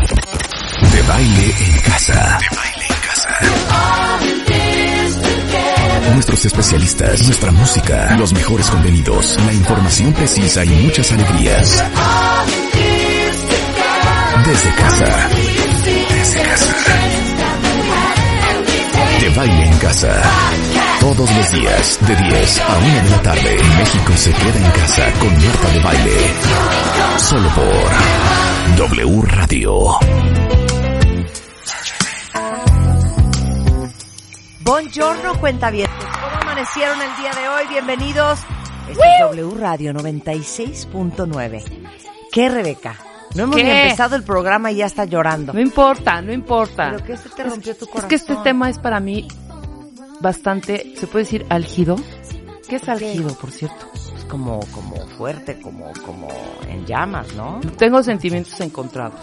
De baile en casa. De baile en casa. Nuestros especialistas, nuestra música, los mejores contenidos, la información precisa y muchas alegrías. Desde casa. Desde casa. De baile en casa. Todos los días, de 10 a 1 de la tarde, México se queda en casa con Marta de Baile. Solo por W Radio. Buongiorno, cuenta bien. ¿Cómo amanecieron el día de hoy? Bienvenidos. Este es W Radio 96.9. ¿Qué, Rebeca? No hemos ¿Qué? ni empezado el programa y ya está llorando. No importa, no importa. Pero que este te rompió tu corazón. Es que este tema es para mí bastante, se puede decir álgido. ¿Qué es álgido, por cierto? Es como, como fuerte, como, como en llamas, ¿no? Tengo sentimientos encontrados.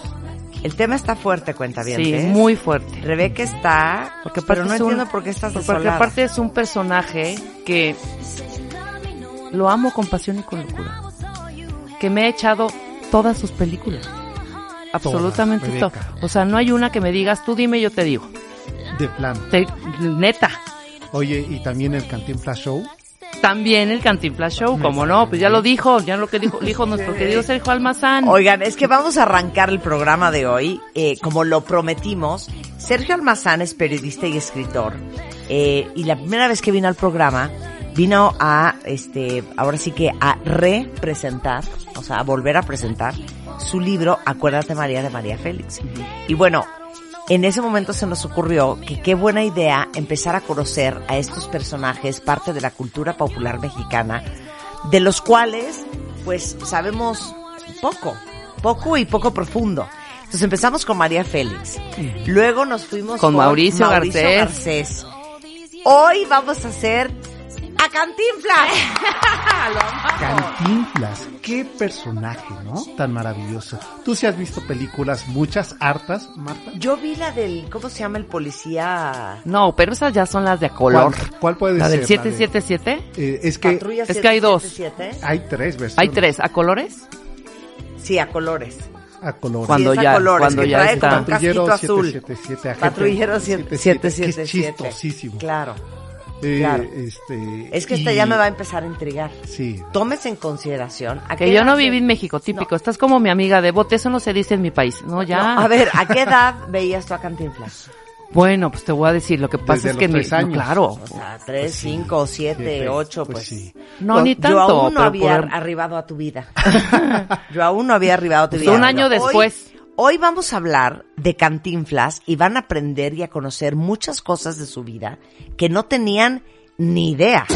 El tema está fuerte, cuenta bien. Sí, muy fuerte. Rebeca está, Porque pero no es un- entiendo por qué estás Porque desolada. aparte es un personaje que lo amo con pasión y con locura. Que me ha echado todas sus películas. Absolutamente todo. O sea, no hay una que me digas, tú dime, yo te digo. De plano. Te- neta. Oye, y también el Cantinflas Show. También el Cantinflas Show, como no, pues ya lo dijo, ya lo que dijo, dijo nuestro querido Sergio Almazán. Oigan, es que vamos a arrancar el programa de hoy, eh, como lo prometimos. Sergio Almazán es periodista y escritor, eh, y la primera vez que vino al programa, vino a, este, ahora sí que a representar, o sea, a volver a presentar su libro Acuérdate María de María Félix. Y bueno, en ese momento se nos ocurrió que qué buena idea empezar a conocer a estos personajes, parte de la cultura popular mexicana, de los cuales, pues, sabemos poco, poco y poco profundo. Entonces empezamos con María Félix. Luego nos fuimos Con Mauricio Garcés. Garcés. Hoy vamos a hacer a Cantinflas. Cantinflas. Qué personaje, ¿no? Tan maravilloso. Tú sí has visto películas, muchas, hartas, Marta. Yo vi la del, ¿cómo se llama el policía? No, pero esas ya son las de a color. ¿Cuál, cuál puede La ser? del de- 777. Eh, es que Patrulla es que hay dos. 777. hay tres versiones. Hay tres, ¿a colores? Sí, a colores. A colores. Cuando Sí, ya- colores, cuando que ya trae está. Patrullero azul. 777, agente Patrullero 777, 777. que es chistosísimo. Claro. Eh, claro. este, Es que y- esta ya me va a empezar a intrigar. Sí. Tómese en consideración. ¿a Que yo no viví en México, típico. Estás como mi amiga de bote, eso no se dice en mi país. No, ya. No, a ver, ¿a qué edad veías tú a Cantinflas? Bueno, pues te voy a decir, lo que pasa Desde es que los mi, tres años. no, claro. O sea, tres, cinco, siete, Siete, ocho, pues. pues sí. No, ni tanto. Yo aún no pero había por- arribado a tu vida. Yo aún no había arribado a tu Pues vida. un año Pero hoy- después. Hoy vamos a hablar de Cantinflas y van a aprender y a conocer muchas cosas de su vida que no tenían ni idea.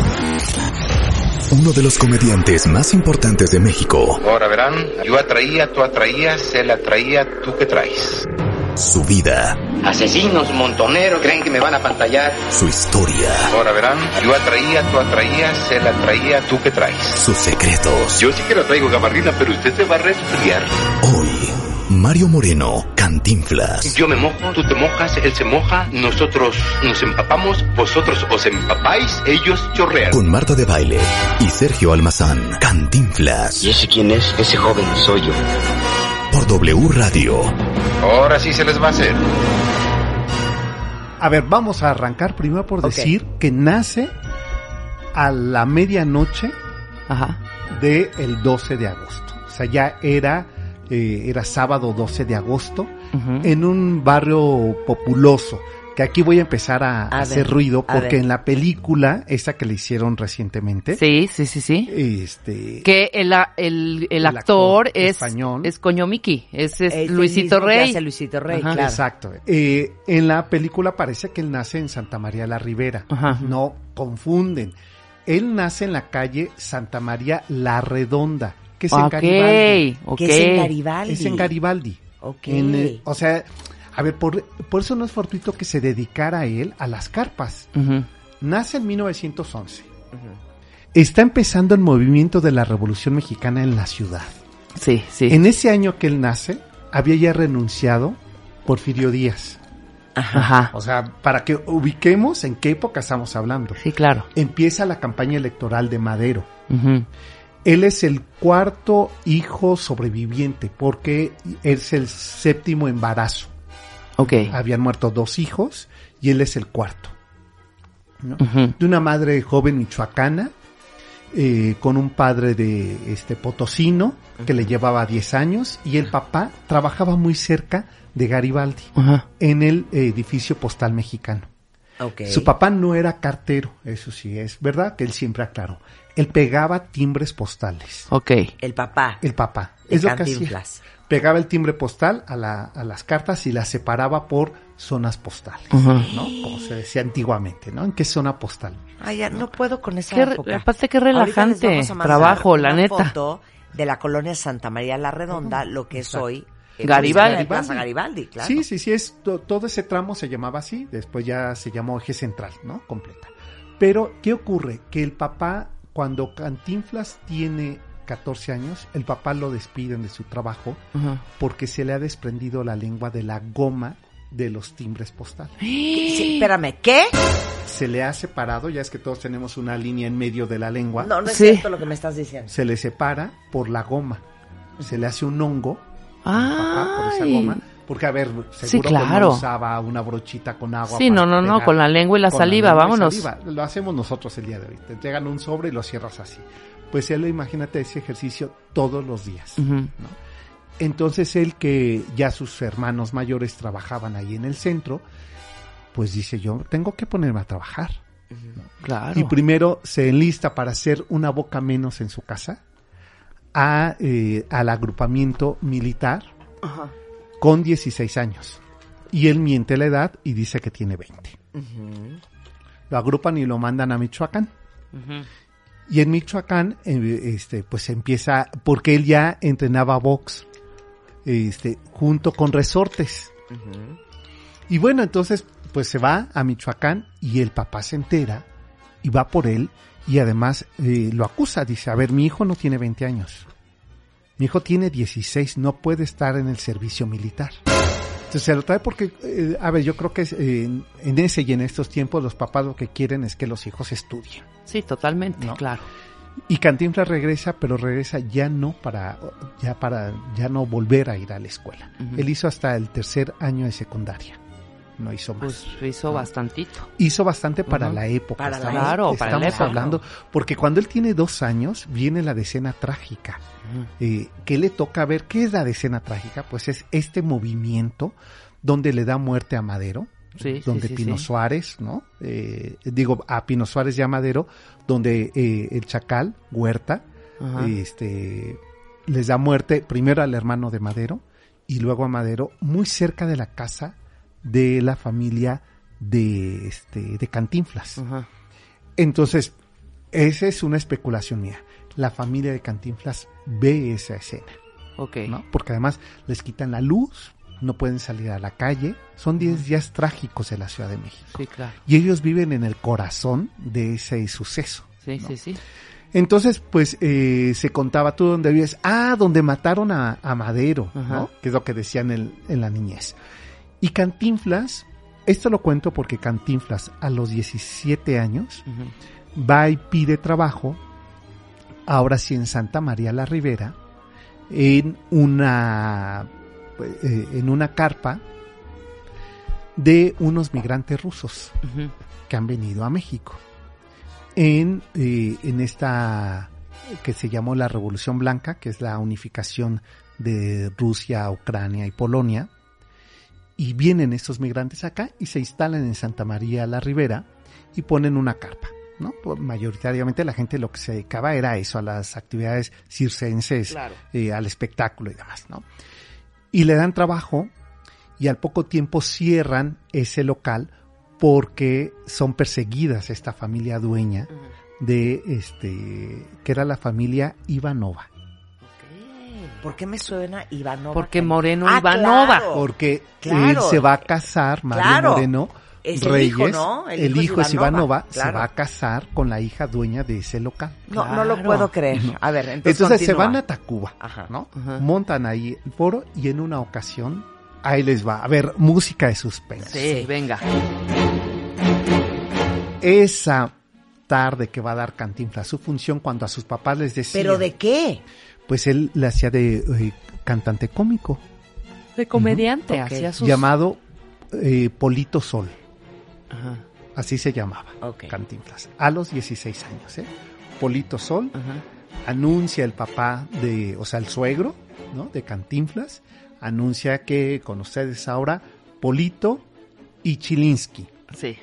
Uno de los comediantes más importantes de México. Ahora verán, yo atraía, tú atraías, él atraía, tú qué traes. Su vida, Asesinos, montoneros, creen que me van a pantallar. su historia, Ahora verán, yo atraía, tú atraías, él atraía, tú qué traes. sus secretos. Yo sí que lo traigo gabardina, pero usted se va a resfriar. Hoy, Mario Moreno, Cantinflas. Yo me mojo, tú te mojas, él se moja, nosotros nos empapamos, vosotros os empapáis, ellos chorrean. Con Marta de Baile y Sergio Almazán. Cantinflas. ¿Y ese quién es? Ese joven soy yo. Por W Radio. Ahora sí se les va a hacer. A ver, vamos a arrancar primero por decir que nace a la medianoche Ajá. del el 12 de agosto. O sea, ya era, eh, era sábado 12 de agosto en un barrio populoso. Que aquí voy a empezar a, A hacer ver, ruido porque en la película, esa que le hicieron recientemente, Sí, sí, sí, sí. este, Que el, el, el El actor, actor es, español. es Coño Miki, es, es Es el Luisito Rey. hace Luisito Rey, claro. Exacto. Eh, en la película parece que él nace en Santa María la Ribera. Ajá. No confunden. Él nace en la calle Santa María la Redonda, que es en Garibaldi. Que es en Garibaldi. Es en Garibaldi. Ok. En, eh, o sea, a ver, por, por eso no es fortuito que se dedicara él a las carpas. Nace en 1911. Está empezando el movimiento de la Revolución Mexicana en la ciudad. Sí, sí. En ese año que él nace, había ya renunciado Porfirio Díaz. Ajá. O sea, para que ubiquemos en qué época estamos hablando. Sí, claro. Empieza la campaña electoral de Madero. Ujú. Él es el cuarto hijo sobreviviente porque es el séptimo embarazo. Ok. Habían muerto dos hijos y él es el cuarto. De una madre joven michoacana, eh, con un padre de este potosino que le llevaba 10 años y el papá trabajaba muy cerca de Garibaldi en el edificio postal mexicano. Ok. Su papá no era cartero, eso sí es verdad que él siempre aclaró. Él pegaba timbres postales. Ok. El papá. El papá. de es lo que hacía. Pegaba el timbre postal a, la- a las cartas y las separaba por zonas postales. ¿no? Como se decía antiguamente, ¿no? ¿En qué zona postal? Ay, ya no puedo con esa Qué época. aparte, qué relajante vamos a mandar trabajo, la una neta. foto de la colonia Santa María la Redonda, lo que es Exacto. hoy eh, Garibaldi. de Plaza Garibaldi, claro. Sí, sí, sí, es, to- todo ese tramo se llamaba así, después ya se llamó eje central, ¿no? Completa. Pero, ¿qué ocurre? Que el papá, cuando Cantinflas tiene 14 años, el papá lo despiden de su trabajo porque se le ha desprendido la lengua de la goma de los timbres postales. Sí, espérame, ¿qué? Se le ha separado, ya es que todos tenemos una línea en medio de la lengua, No, no es Sí. cierto lo que me estás diciendo. se le separa por la goma. Se le hace un hongo papá, por esa goma. Porque, a ver, seguro Sí, que claro. no usaba una brochita con agua. Sí, no, no, no, con la lengua y la saliva, vámonos. saliva. Lo hacemos nosotros el día de hoy. Te entregan un sobre y lo cierras así. Pues él, imagínate ese ejercicio todos los días. Entonces él que ya sus hermanos mayores trabajaban ahí en el centro, pues dice yo, tengo que ponerme a trabajar. Claro. Y primero se enlista para hacer una boca menos en su casa a, eh, al agrupamiento militar con 16 años. Y él miente la edad y dice que tiene 20. Lo agrupan y lo mandan a Michoacán. Y en Michoacán, eh, este, pues empieza, porque él ya entrenaba box, este, junto con resortes. Y bueno, entonces, pues se va a Michoacán y el papá se entera y va por él y además eh, lo acusa. Dice, a ver, mi hijo no tiene 20 años. Mi hijo tiene 16, no puede estar en el servicio militar. Entonces se lo trae porque, eh, a ver, yo creo que eh, en, ese y en estos tiempos los papás lo que quieren es que los hijos estudien. Sí, totalmente, ¿No? claro. Y Cantinflas regresa, pero regresa ya no para, ya para, ya no volver a ir a la escuela. Él hizo hasta el tercer año de secundaria. No hizo más. Pues hizo bastantito. hizo bastante para la época. Para la estamos, Claro, para la estamos época. hablando, porque cuando él tiene dos años viene la decena trágica. Ujú. Eh, ¿Qué le toca ver? ¿Qué es la decena trágica? Pues es este movimiento donde le da muerte a Madero, Sí, sí, donde sí, Pino sí. Suárez, ¿no? Eh, digo, a Pino Suárez y a Madero, donde eh, el Chacal, Huerta, Ajá. este, les da muerte primero al hermano de Madero y luego a Madero, muy cerca de la casa de la familia de, este, de Cantinflas. Ajá. Entonces, esa es una especulación mía. La familia de Cantinflas ve esa escena, Ok. ¿no? Porque además les quitan la luz, no pueden salir a la calle. Son 10 días trágicos de la Ciudad de México. Sí, claro. Y ellos viven en el corazón de ese suceso. Sí, ¿no? sí, sí. Entonces, pues eh, se contaba tú donde vives. Ah, donde mataron a, a Madero, Ajá. ¿no? Que es lo que decían en, en la niñez. Y Cantinflas, esto lo cuento porque Cantinflas a los 17 años va y pide trabajo, ahora sí en Santa María la Ribera, en una, eh, en una carpa de unos migrantes rusos que han venido a México. En, eh, en esta que se llamó la Revolución Blanca, que es la unificación de Rusia, Ucrania y Polonia. Y vienen estos migrantes acá y se instalan en Santa María la Ribera y ponen una carpa. ¿no? Mayoritariamente la gente lo que se dedicaba era eso, a las actividades circenses, Claro. eh, al espectáculo y demás, ¿no? Y le dan trabajo y al poco tiempo cierran ese local porque son perseguidas esta familia dueña de este que era la familia Ivanova. ¿Por qué me suena Ivanova? Porque Moreno Ah, Ivanova. claro. Porque Claro. él se va a casar, Mario Claro. Moreno Es el Reyes, hijo, ¿no? El el, hijo es hijo es Ivanova, Ivanova, se va a casar con la hija dueña de ese local. No, no lo puedo creer. A ver, entonces, Entonces se van a Tacuba, Ajá. ¿no? Ajá. Montan ahí el foro y en una ocasión, ahí les va. A ver, música de suspense. Sí, venga. Esa tarde que va a dar Cantinflas su función cuando a sus papás les decía... ¿Pero de qué? Pues él le hacía de eh, cantante cómico, De comediante, hacía sus... llamado eh, Polito Sol. Ajá, Así se llamaba. Cantinflas. A los 16 años, ¿eh? Polito Sol ajá. anuncia el papá de, o sea, el suegro, ¿no? De Cantinflas, anuncia que con ustedes ahora Polito y Chilinsky, Sí.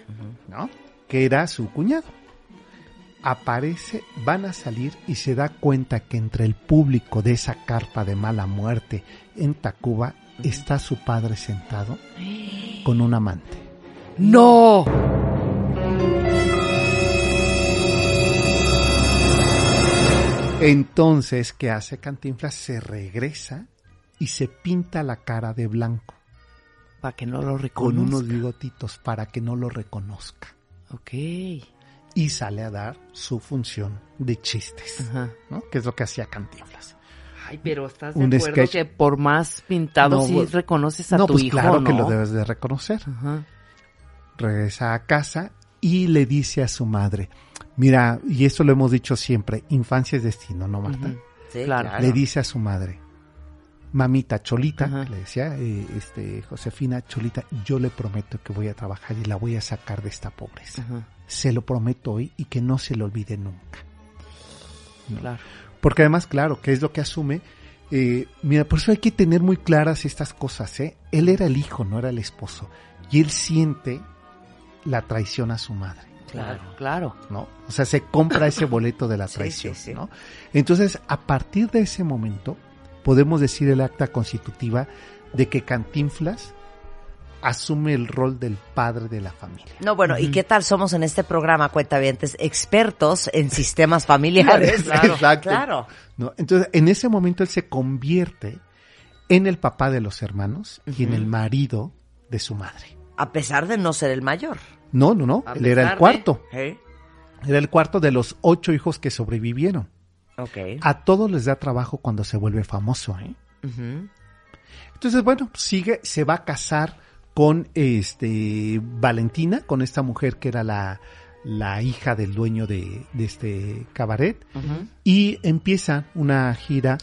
¿no? Que era su cuñado. Aparece, van a salir y se da cuenta que entre el público de esa carpa de mala muerte en Tacuba está su padre sentado con un amante. ¡No! Entonces, ¿qué hace Cantinflas? Se regresa y se pinta la cara de blanco Para que no lo con reconozca. unos bigotitos para que no lo reconozca. Ok. Y sale a dar su función de chistes, Ajá. ¿no? Que es lo que hacía Cantinflas. Ay, pero estás de Un acuerdo sketch. que por más pintado No, sí pues- reconoces a no, tu pues hijo, claro ¿no? que lo debes de reconocer. Ajá. Regresa a casa y le dice a su madre, mira, y esto lo hemos dicho siempre, infancia es destino, ¿no, Marta? Sí, Claro. Le dice a su madre, mamita Cholita, Ajá. le decía, eh, este, Josefina Cholita, yo le prometo que voy a trabajar y la voy a sacar de esta pobreza. Ajá. Se lo prometo hoy y que no se lo olvide nunca. Claro. Porque además, claro, que es lo que asume. eh, mira, por eso hay que tener muy claras estas cosas, ¿eh? Él era el hijo, no era el esposo. Y él siente la traición a su madre. Claro, claro. ¿no? O sea, se compra ese boleto de la Sí, traición, sí, sí. ¿no? Entonces, a partir de ese momento, podemos decir el acta constitutiva de que Cantinflas asume el rol del padre de la familia. No, bueno, ¿y qué tal somos en este programa, cuentavientes, expertos en sistemas familiares? Claro. Exacto. Claro. ¿no? Entonces, en ese momento él se convierte en el papá de los hermanos y en el marido de su madre. A pesar de no ser el mayor. No, no, no, A él era el de- cuarto. ¿Eh? Era el cuarto de los ocho hijos que sobrevivieron. Ok. A todos les da trabajo cuando se vuelve famoso, ¿eh? Entonces, bueno, sigue, se va a casar con este Valentina, con esta mujer que era la, la hija del dueño de, de este cabaret, y empieza una gira,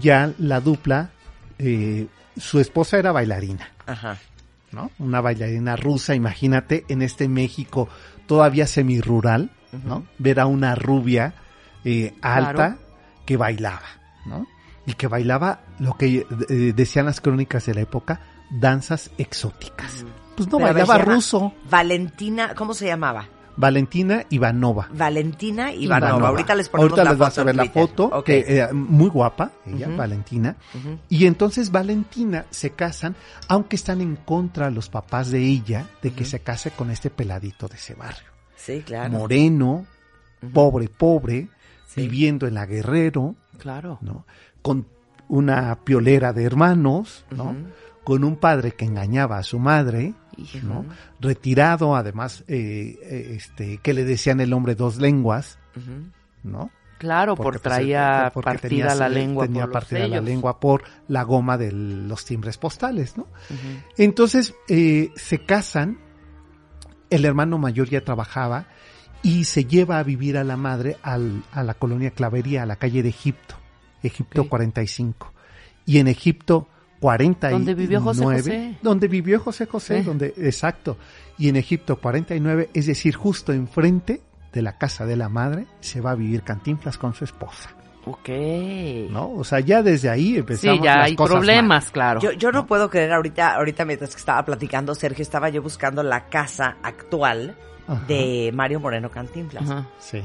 ya la dupla, eh, su esposa era bailarina, Ajá. ¿no? Una bailarina rusa, imagínate, en este México todavía semirural, ¿no? Ver a una rubia eh, alta Claro. que bailaba, ¿no? Y que bailaba lo que eh, decían las crónicas de la época, danzas exóticas. Pues no, Pero bailaba ruso. Valentina, ¿cómo se llamaba? Valentina Ivanova. Valentina Ivanova. Ivanova. Ahorita les ponemos Ahorita la les vas foto a ver la foto, que eh, muy guapa, ella. Valentina. Y entonces Valentina se casan, aunque están en contra los papás de ella de que se case con este peladito de ese barrio. Sí, claro. Moreno, pobre, pobre, Sí. viviendo en la Guerrero, Claro. ¿no? Con una piolera de hermanos, ¿no? Con un padre que engañaba a su madre, Hijo. ¿no? Retirado, además, eh, eh, este, que le decían el hombre dos lenguas. ¿no? Claro, Porque, por pues, traía porque partida tenía- la lengua Tenía por los la lengua por la goma de los timbres postales, ¿no? Entonces eh, se casan, el hermano mayor ya trabajaba y se lleva a vivir a la madre al- a la colonia Clavería, a la calle de Egipto, Egipto Ok. 45. Y en Egipto 49, Donde vivió José José. donde vivió José José, Sí. donde exacto. Y en Egipto 49, es decir, justo enfrente de la casa de la madre, se va a vivir Cantinflas con su esposa, Ok. ¿no? O sea, ya desde ahí empezamos Sí, ya las hay cosas mal. problemas, claro. Yo, yo no, puedo creer, ahorita, ahorita mientras que estaba platicando, Sergio, estaba yo buscando la casa actual Ajá. de Mario Moreno Cantinflas. Ajá. Sí.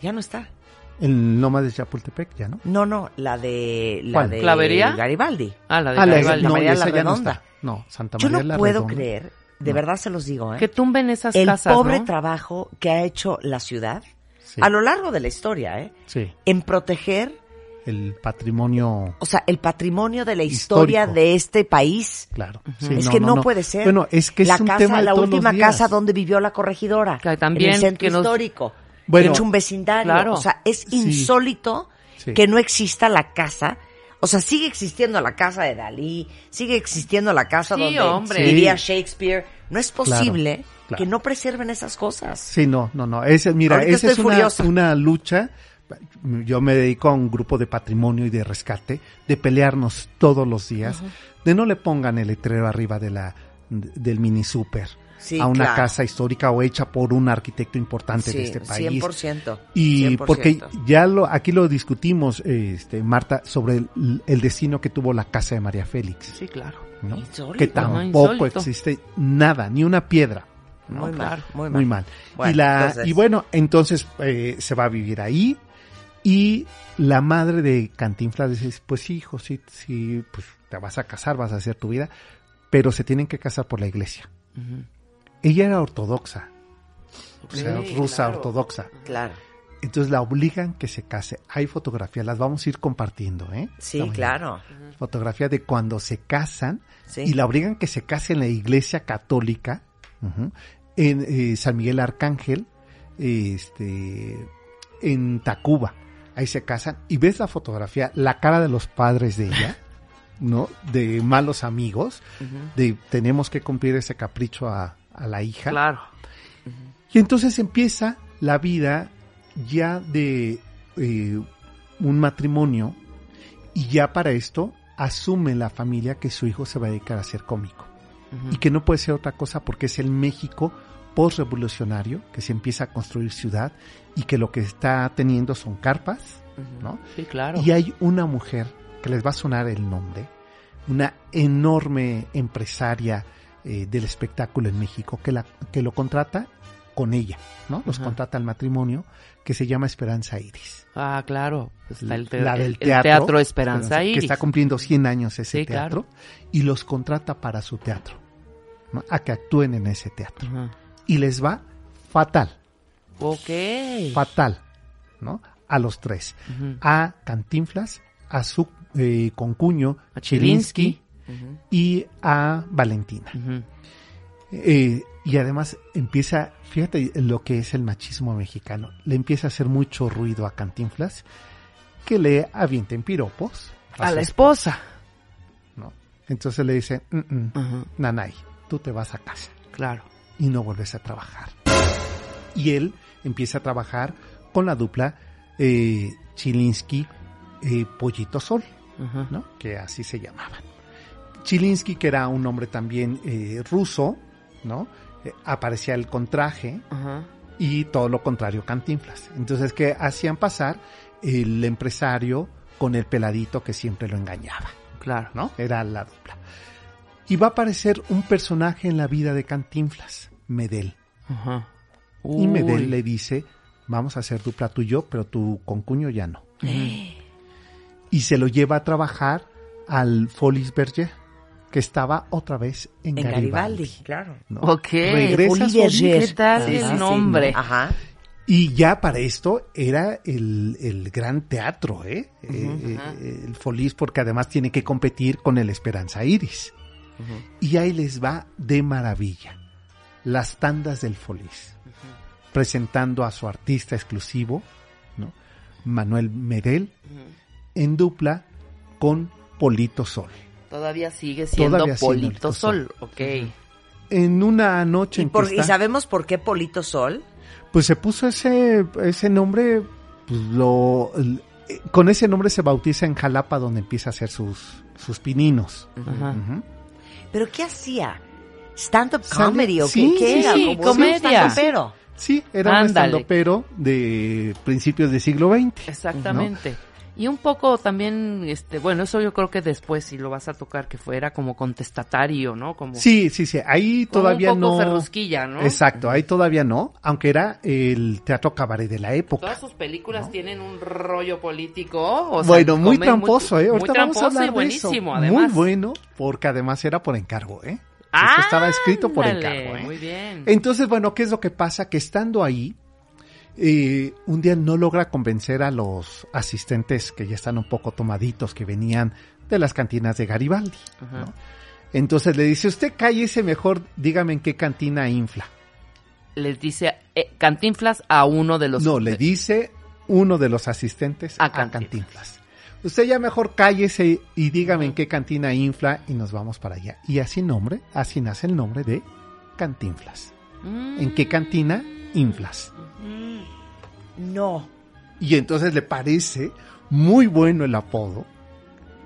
Ya no está. El Loma de Chapultepec, ya, ¿no? No, no, la de la ¿Cuál? de ¿Clavería? Garibaldi. Ah, la de Ah, la- Garibaldi. no, María esa la no Redonda. está. No, Santa Yo María no la puedo Redonda. creer, de No. verdad se los digo, ¿eh? Que tumben esas el casas, pobre ¿no? trabajo que ha hecho la ciudad Sí. a lo largo de la historia, ¿eh? Sí. En proteger el patrimonio, O sea, el patrimonio de la historia Histórico. de este país. claro. Sí, es que no, puede ser. Bueno, es que es la un casa, tema de la todos los última días. casa donde vivió la corregidora. Que también, en el centro que nos- histórico. Bueno, es un vecindario. claro. O sea, es insólito Sí. que no exista la casa. O sea, sigue existiendo la casa de Dalí, sigue existiendo la casa Sí, donde hombre. vivía Sí. Shakespeare. No es posible claro. que no preserven esas cosas. Sí, no, no, no. Ese, mira, Ahorita esa es una lucha. Yo me dedico a un grupo de patrimonio y de rescate, de pelearnos todos los días, de no le pongan el letrero arriba de la del mini super Sí, a una claro. casa histórica o hecha por un arquitecto importante Sí, de este país. 100%. Y 100%. porque ya lo aquí lo discutimos, este Marta, sobre el, el destino que tuvo la casa de María Félix, Sí, claro. ¿no? Insólito. que tampoco insólito. existe nada, ni una piedra. ¿no? Muy mal, muy mal. muy mal. Bueno, y, la, entonces- y bueno, entonces eh, se va a vivir ahí y la madre de Cantinflas dice, pues sí, hijo, sí, sí, pues te vas a casar, vas a hacer tu vida, pero se tienen que casar por la iglesia. Ella era ortodoxa, o sea, rusa claro. ortodoxa. Claro. Entonces la obligan que se case. Hay fotografías, las vamos a ir compartiendo, ¿eh? Sí, claro. Fotografía de cuando se casan Sí. y la obligan que se case en la iglesia católica, en eh, San Miguel Arcángel, este, en Tacuba. Ahí se casan y ves la fotografía, la cara de los padres de ella, ¿no? De malos amigos, de tenemos que cumplir ese capricho a, a la hija. Claro. Y entonces empieza la vida ya de eh, un matrimonio y ya para esto asume la familia que su hijo se va a dedicar a ser cómico y que no puede ser otra cosa porque es el México postrevolucionario que se empieza a construir ciudad y que lo que está teniendo son carpas, ¿no? Sí, claro. Y hay una mujer que les va a sonar el nombre, una enorme empresaria eh, del espectáculo en México que, la, que lo contrata con ella, ¿no? Los Ajá. contrata al matrimonio que se llama Esperanza Iris. Ah, claro. Pues está el, te- la el- del el teatro, Esperanza que Iris. está cumpliendo 100 años ese Sí, teatro claro. y los contrata para su teatro, ¿no? a que actúen en ese teatro. Ajá. Y les va fatal, Ok. fatal, ¿no? A los tres. A Cantinflas, a su eh, concuño A Chilinsky. Y a Valentina. Eh, y además empieza, fíjate lo que es el machismo mexicano, le empieza a hacer mucho ruido a Cantinflas que le avienten piropos A la esposa. ¿no? Entonces le dice, "Mm, mm. Nanay, tú te vas a casa Claro. Y no vuelves a trabajar. Y él empieza a trabajar con la dupla eh, Chilinsky eh, Pollito Sol. ¿no? que así se llamaban. Chilinsky, que era un hombre también eh, ruso, ¿no? Aparecía él con traje Ajá. y todo lo contrario Cantinflas. Entonces, que hacían pasar el empresario con el peladito que siempre lo engañaba. Claro. ¿no? Era la dupla. Y va a aparecer un personaje en la vida de Cantinflas, Medel. Ajá. Y. Medel le dice, vamos a hacer dupla tú y yo, pero tu concuño ya no. Y se lo lleva a trabajar al Folis Berger, que estaba otra vez en, En Garibaldi. Garibaldi, claro. ¿no? Ok. Regresa. ¿Qué tal el sí. nombre? Ajá. Y ya para esto era el, el gran teatro, ¿eh? Eh, eh, el Folis, porque además tiene que competir con el Esperanza Iris. Y ahí les va de maravilla. Las tandas del Folis. Presentando a su artista exclusivo, ¿no? Manuel Medel, en dupla con Polito Sol. Todavía sigue siendo Todavía Polito Sol. Sol. Ok. En una noche ¿Y, en que por- y sabemos por qué Polito Sol? Pues se puso ese, ese nombre, pues lo, el- eh, con ese nombre se bautiza en Jalapa donde empieza a hacer sus, sus pininos. Ajá. ¿Pero qué hacía? ¿Stand-up comedy o sí, qué, qué sí, era? sí, Como comedia. un pero Sí, era un Ándale. estandopero de principios del siglo XX. Exactamente. Y un poco también, este, bueno, eso yo creo que después si lo vas a tocar que fuera como contestatario, ¿no? Como, Sí, sí, sí, ahí todavía un poco no. ferrusquilla, ¿no? Exacto, ahí todavía no, aunque era el teatro cabaret de la época. Todas sus películas tienen un rollo político, o sea, bueno, muy comen tramposo, ¿eh? Muy Ahorita vamos a hablar y buenísimo, de eso. además. Muy bueno, porque además era por encargo, ¿eh? Ah, estaba escrito por encargo, ¿eh? Muy bien. Entonces, bueno, ¿qué es lo que pasa? Que estando ahí, eh, un día no logra convencer a los asistentes que ya están un poco tomaditos, que venían de las cantinas de Garibaldi. ¿no? Entonces le dice, usted cállese mejor, dígame en qué cantina infla. Les dice eh, Cantinflas a uno de los... No, le dice uno de los asistentes A a, Cantinflas. Cantinflas. Usted ya mejor cállese y dígame en qué cantina infla y nos vamos para allá. Y así nombre, así nace el nombre de Cantinflas. Mm. ¿En qué cantina inflas? No. Y entonces le parece muy bueno el apodo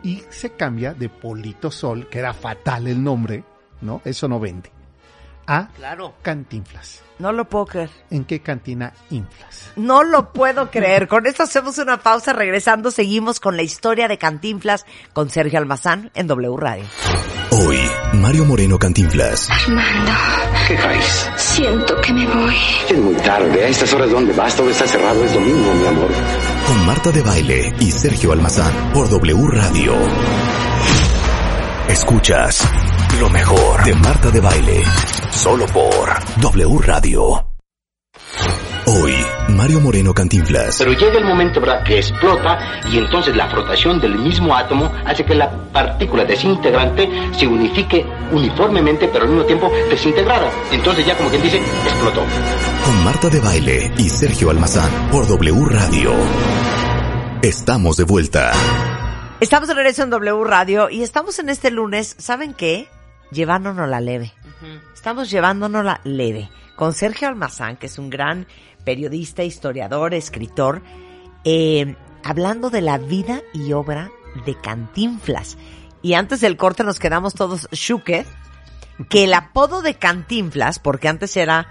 y se cambia de Polito Sol, que era fatal el nombre, ¿no? Eso no vende. A Claro. Cantinflas. No lo puedo creer. ¿En qué cantina inflas? No lo puedo creer. Con esto hacemos una pausa. Regresando, seguimos con la historia de Cantinflas con Sergio Almazán en W Radio. Hoy, Mario Moreno Cantinflas. Armando, ¿Qué traes? siento que me voy. Es muy tarde. A estas horas, ¿dónde vas? Todo está cerrado. Es domingo, mi amor. Con Marta de Baile y Sergio Almazán por W Radio. Escuchas lo mejor de Marta de Baile. Solo por W Radio. Hoy, Mario Moreno Cantinflas. Pero llega el momento, ¿verdad?, que explota y entonces la frotación del mismo átomo hace que la partícula desintegrante se unifique uniformemente, pero al mismo tiempo desintegrada. Entonces ya como quien dice, explotó. Con Marta de Baile y Sergio Almazán por W Radio. Estamos de vuelta. Estamos de regreso en W Radio y estamos en este lunes, ¿saben qué? Llevándonos la leve. Estamos llevándonos la leve. Con Sergio Almazán, que es un gran periodista, historiador, escritor, eh, hablando de la vida y obra de Cantinflas. Y antes del corte nos quedamos todos shuket, que el apodo de Cantinflas, porque antes era,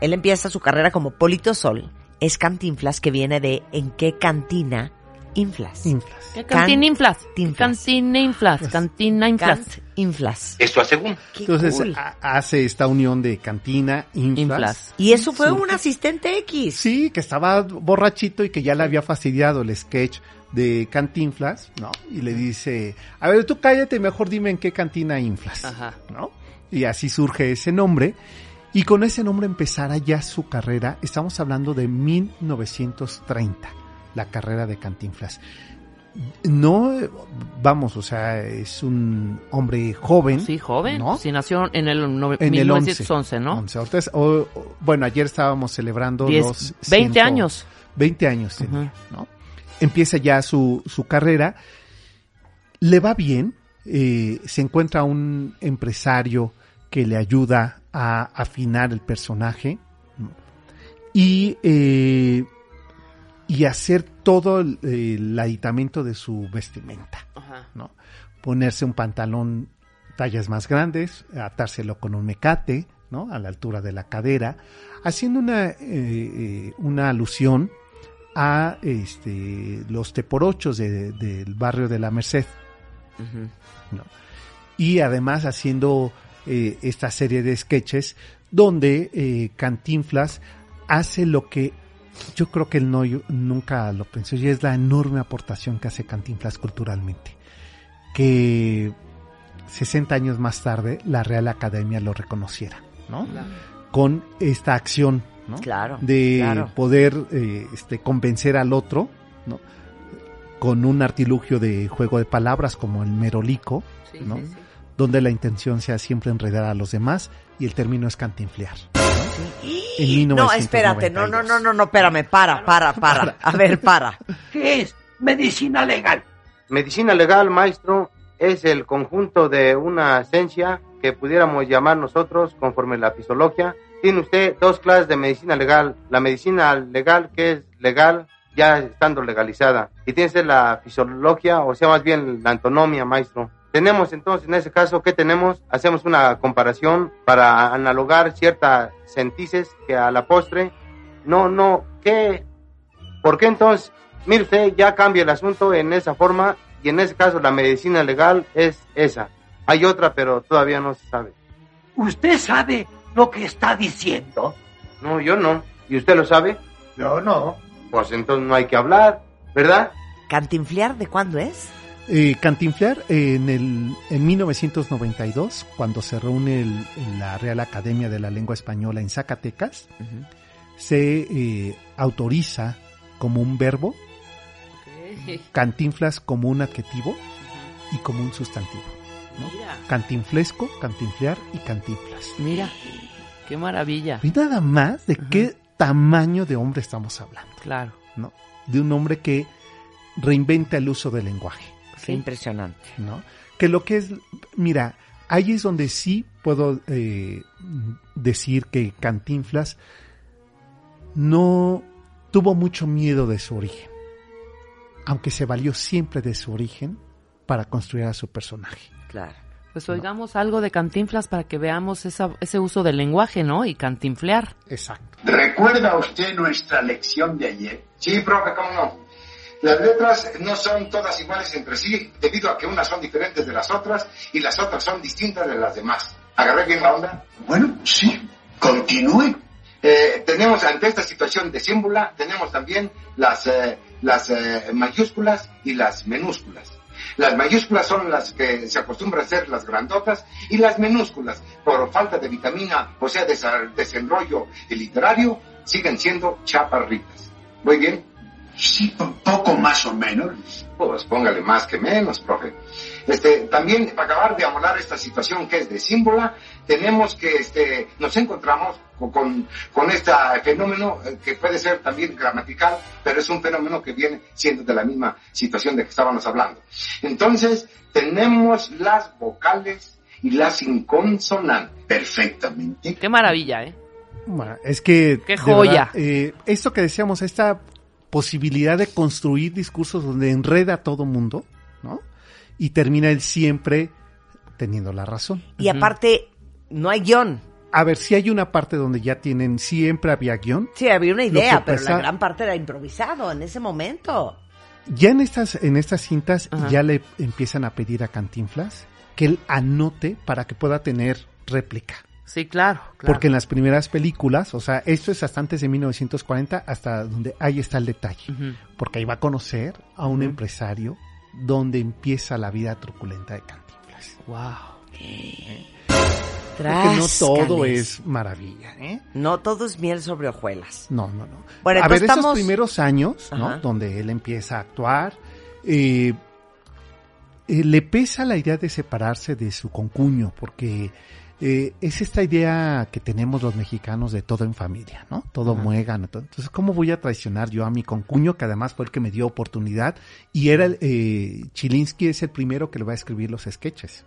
él empieza su carrera como Polito Sol, es Cantinflas que viene de ¿en qué cantina inflas? Inflas. ¿Qué cantina inflas? Cantina inflas. Cantina inflas. Inflas. Esto. Qué Entonces cool. hace esta unión de cantina, inflas. Inflas. Y eso fue un asistente X. Sí, que estaba borrachito y que ya le había fastidiado el sketch de Cantinflas, ¿no? Y le dice, a ver, tú cállate, mejor dime en qué cantina inflas, Ajá. ¿no? Y así surge ese nombre. Y con ese nombre empezará ya su carrera. Estamos hablando de 1930, la carrera de Cantinflas. No, vamos, o sea, es un hombre joven. Sí, joven. ¿no? Sí, nació en el En el 1911, ¿no? 11. Ahorita es- o- o- bueno, ayer estábamos celebrando Diez- los 20 ciento- años. 20 años tenía. ¿no? Empieza ya su, su carrera, le va bien, eh, se encuentra un empresario que le ayuda a afinar el personaje ¿no? y, eh, y hacer todo el, el aditamento de su vestimenta. Ajá. ¿no? Ponerse un pantalón tallas más grandes, atárselo con un mecate, ¿no? A la altura de la cadera, haciendo una, eh, eh, una alusión a este, los teporochos de- del barrio de la Merced. ¿no? Y además haciendo eh, esta serie de sketches donde eh, Cantinflas hace lo que yo creo que él no, yo nunca lo pensó y es la enorme aportación que hace Cantinflas culturalmente. Que 60 años más tarde la Real Academia lo reconociera, ¿no? Con esta acción, ¿no? Claro. de claro. poder eh, este, convencer al otro, ¿no? Con un artilugio de juego de palabras como el merolico, Sí, ¿no? sí, sí. donde la intención sea siempre enredar a los demás y el término es cantinflear. En No, 1992. espérate, no, no, no, no, no, espérame, para, para, para. A ver, para. ¿Qué es medicina legal? Medicina legal, maestro, es el conjunto de una ciencia que pudiéramos llamar nosotros conforme la fisiología. Tiene usted dos clases de medicina legal. La medicina legal, que es legal ya estando legalizada. Y tiene usted la fisiología, o sea, más bien la antonomía, maestro. Tenemos entonces, en ese caso, ¿qué tenemos? Hacemos una comparación para analogar ciertas sentices que a la postre, no, no, ¿qué? ¿Por qué entonces mire usted, ya cambia el asunto en esa forma y en ese caso la medicina legal es esa. Hay otra, pero todavía no se sabe. ¿Usted sabe lo que está diciendo? No, yo no. ¿Y usted lo sabe? Yo no. Pues entonces no hay que hablar, ¿verdad? ¿Cantinflear de cuándo es? Eh, Cantinflear eh, en, el, en 1992, cuando se reúne el- la Real Academia de la Lengua Española en Zacatecas, se eh, autoriza como un verbo, cantinflas como un adjetivo y como un sustantivo. ¿no? Mira, Cantinflesco, cantinflear y cantinflas. mira, qué maravilla. Y nada más de qué tamaño de hombre estamos hablando, Claro. ¿no? De un hombre que reinventa el uso del lenguaje, Qué impresionante. ¿no? Que lo que es, mira, ahí es donde sí puedo eh, decir que Cantinflas no tuvo mucho miedo de su origen, aunque se valió siempre de su origen para construir a su personaje. Claro. Pues oigamos algo de cantinflas para que veamos esa- ese uso del lenguaje, ¿no? Y cantinflear. Exacto. ¿Recuerda usted nuestra lección de ayer? Sí, profe, cómo no. Las letras no son todas iguales entre sí, debido a que unas son diferentes de las otras y las otras son distintas de las demás. ¿Agarré bien la onda? Bueno, sí. Continúe. Eh, tenemos ante esta situación de símbula, tenemos también las, eh, las eh, mayúsculas y las minúsculas. Las mayúsculas son las que se acostumbran a ser las grandotas y las minúsculas, por falta de vitamina, o sea, desenrollo literario, siguen siendo chaparritas. ¿Muy bien? Sí, po- poco más o menos. Pues póngale más que menos, profe. Este, también, para acabar de amolar esta situación que es de símbola, tenemos que, este, nos encontramos con, con, este fenómeno eh, que puede ser también gramatical, pero es un fenómeno que viene siendo de la misma situación de que estábamos hablando. Entonces, tenemos las vocales y las inconsonantes. Perfectamente. Qué maravilla, ¿eh? Bueno, es que... ¡Qué joya! verdad, eh, esto que decíamos, esta posibilidad de construir discursos donde enreda a todo mundo, ¿no? Y termina él siempre teniendo la razón. Y aparte, no hay guion. A ver, si hay una parte donde ya tienen, siempre había guion. Sí, había una idea, pero pasa- la gran parte era improvisado en ese momento. Ya en estas, en estas cintas Ajá. ya le empiezan a pedir a Cantinflas que él anote para que pueda tener réplica. Sí, claro. claro. Porque en las primeras películas, o sea, esto es hasta antes de 1940, hasta donde ahí está el detalle. Porque ahí va a conocer a un empresario donde empieza la vida truculenta de Cantinflas. Wow. Porque no todo es maravilla, ¿eh? No todo es miel sobre hojuelas. No, no, no. Bueno, a ver, esos primeros años, ¿no? Ajá. Donde él empieza a actuar, eh, eh, le pesa la idea de separarse de su concuño, porque eh, es esta idea que tenemos los mexicanos de todo en familia, ¿no? Todo muegan. todo. Entonces, ¿cómo voy a traicionar yo a mi concuño, que además fue el que me dio oportunidad? Y era el, eh, Chilinsky es el primero que le va a escribir los sketches.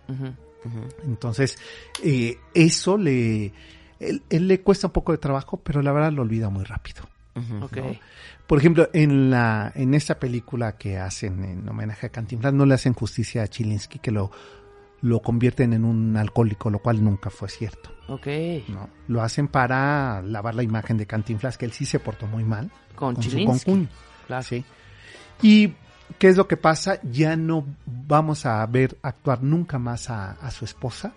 Entonces, eh, eso le, él, él le cuesta un poco de trabajo, pero la verdad lo olvida muy rápido. Ok. Por ejemplo, en la, en esta película que hacen en homenaje a Cantinflas, no le hacen justicia a Chilinsky, que lo, lo convierten en un alcohólico, lo cual nunca fue cierto. Ok. ¿no? Lo hacen para lavar la imagen de Cantinflas, que él sí se portó muy mal Con con su concuño. Claro. ¿sí? Y ¿qué es lo que pasa? Ya no vamos a ver actuar nunca más a, a su esposa.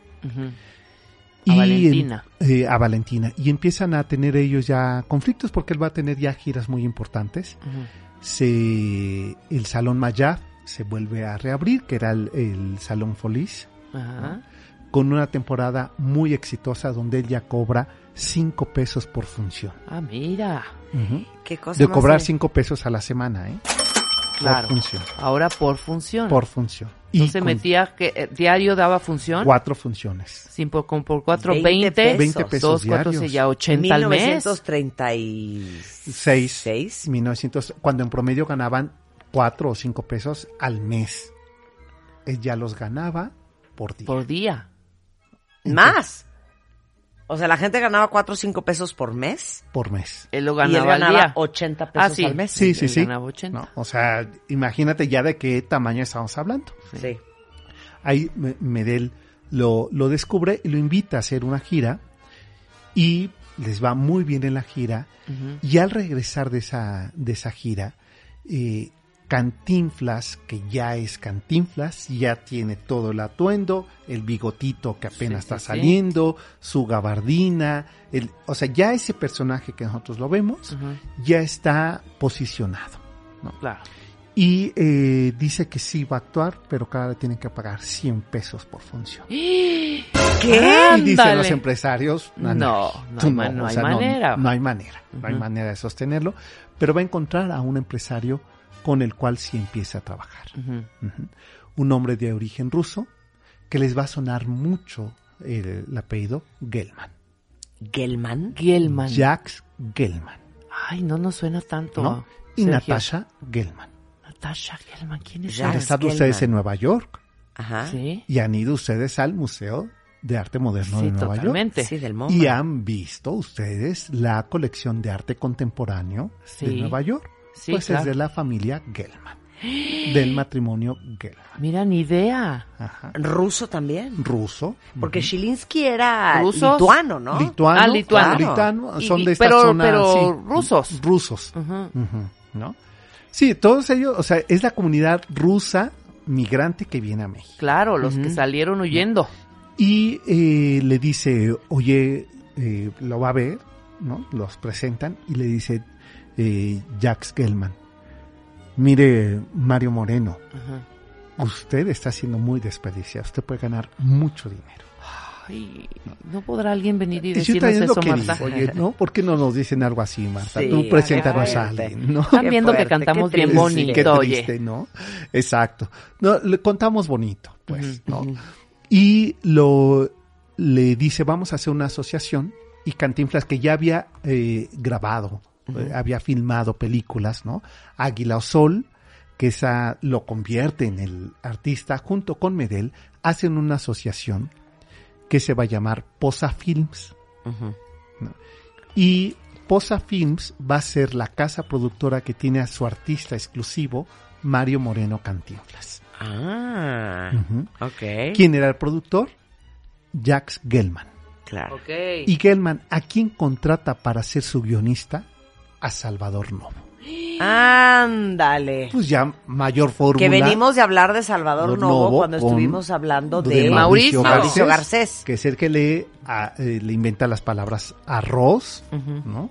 Y A Valentina. eh, a Valentina. Y empiezan a tener ellos ya conflictos porque él va a tener ya giras muy importantes. Se, el Salón Mayab se vuelve a reabrir, que era el, el Salón Folies, Ajá. con una temporada muy exitosa donde él ya cobra cinco pesos por función. Ah, mira. Ujú. ¿Qué cosa De cobrar de- cinco pesos a la semana, ¿eh? Claro. Por función. Ahora por función. Por función. Entonces con metía que eh, diario daba función. cuatro funciones. Sin por, con por cuatro, 20 20, pesos. 20 pesos dos, cuatro, diarios. seis, ya 80 al mes. 1936. Seis. 1900, cuando en promedio ganaban cuatro o cinco pesos al mes. Él ya los ganaba por día. Por día. Más. O sea, la gente ganaba 4 o 5 pesos por mes. por mes. Él lo y él ganaba al ganaba día. 80 pesos Ah, sí. al mes. Sí, sí, él sí. ganaba 80. ¿no? O sea, imagínate ya de qué tamaño estamos hablando. Sí. Ahí Me- Medel lo, lo descubre y lo invita a hacer una gira y les va muy bien en la gira y al regresar de esa, de esa gira, eh, Cantinflas, que ya es Cantinflas, ya tiene todo el atuendo, el bigotito que apenas Sí, está sí. saliendo, su gabardina, el, o sea, ya ese personaje que nosotros lo vemos, ya está posicionado. Claro. Y eh, dice que sí va a actuar, pero cada vez tienen que pagar 100 pesos por función. ¿Qué? Y dicen los empresarios, No, no hay ma- no hay manera. No, hay manera, no hay manera de sostenerlo, pero va a encontrar a un empresario con el cual sí empieza a trabajar. Un hombre de origen ruso que les va a sonar mucho el, el apellido Gelman. Gelman. Gielman. Jacques Gelman, Ay, no nos suena tanto. ¿no? Y Sergio. Natasha Gelman. Natasha Gielman, ¿quién es Ya. Han estado Gelman. ustedes en Nueva York Ajá. Sí, y han ido ustedes al Museo de Arte Moderno sí, de Nueva York. totalmente. Sí, del MoMA. Y han visto ustedes la colección de arte contemporáneo de. Nueva York. Sí, pues claro. es de la familia Gelman, del matrimonio Gelman. Mira, ni idea. Ajá. Ruso también. Ruso. Porque. Shilinsky era ¿Rusos? lituano, ¿no? Lituano, Ah, lituano. claro, lituano, Y- son y- de esta pero- zona, pero sí, rusos. Rusos. ¿No? Sí, todos ellos, o sea, es la comunidad rusa migrante que viene a México. Claro, los que salieron huyendo. Y eh, le dice, oye, eh, lo va a ver, ¿no? Los presentan y le dice eh, Jacques Gelman, mire Mario Moreno, Ajá. usted está siendo muy desperdiciado, usted puede ganar mucho dinero. Ay, ¿no podrá alguien venir y Y yo decirnos eso, que Marta? digo, oye, ¿no? ¿Por qué no nos dicen algo así, Marta? Sí, Tú preséntanos a alguien, ¿no? Están viendo que cantamos qué bien triste. bonito, Qué oye. triste, ¿no? Exacto. No, le contamos bonito, pues, ¿no? Y lo le dice, vamos a hacer una asociación. Y Cantinflas, que ya había eh, grabado, eh, había filmado películas, ¿no? Águila o Sol, que esa lo convierte en el artista, junto con Medel, hacen una asociación que se va a llamar Posa Films. Y Posa Films va a ser la casa productora que tiene a su artista exclusivo, Mario Moreno Cantinflas. Ah, Ujú. ok. ¿Quién era el productor? Jacques Gelman. Claro. Ok. Y Gelman, ¿a quién contrata para ser su guionista? A Salvador Novo. Ándale. Pues ya mayor fórmula. Que venimos de hablar de Salvador Novo, Novo cuando estuvimos hablando de de, Mauricio Mauricio Garcés. Que es el que le, a- eh, le inventa las palabras arroz. ¿no?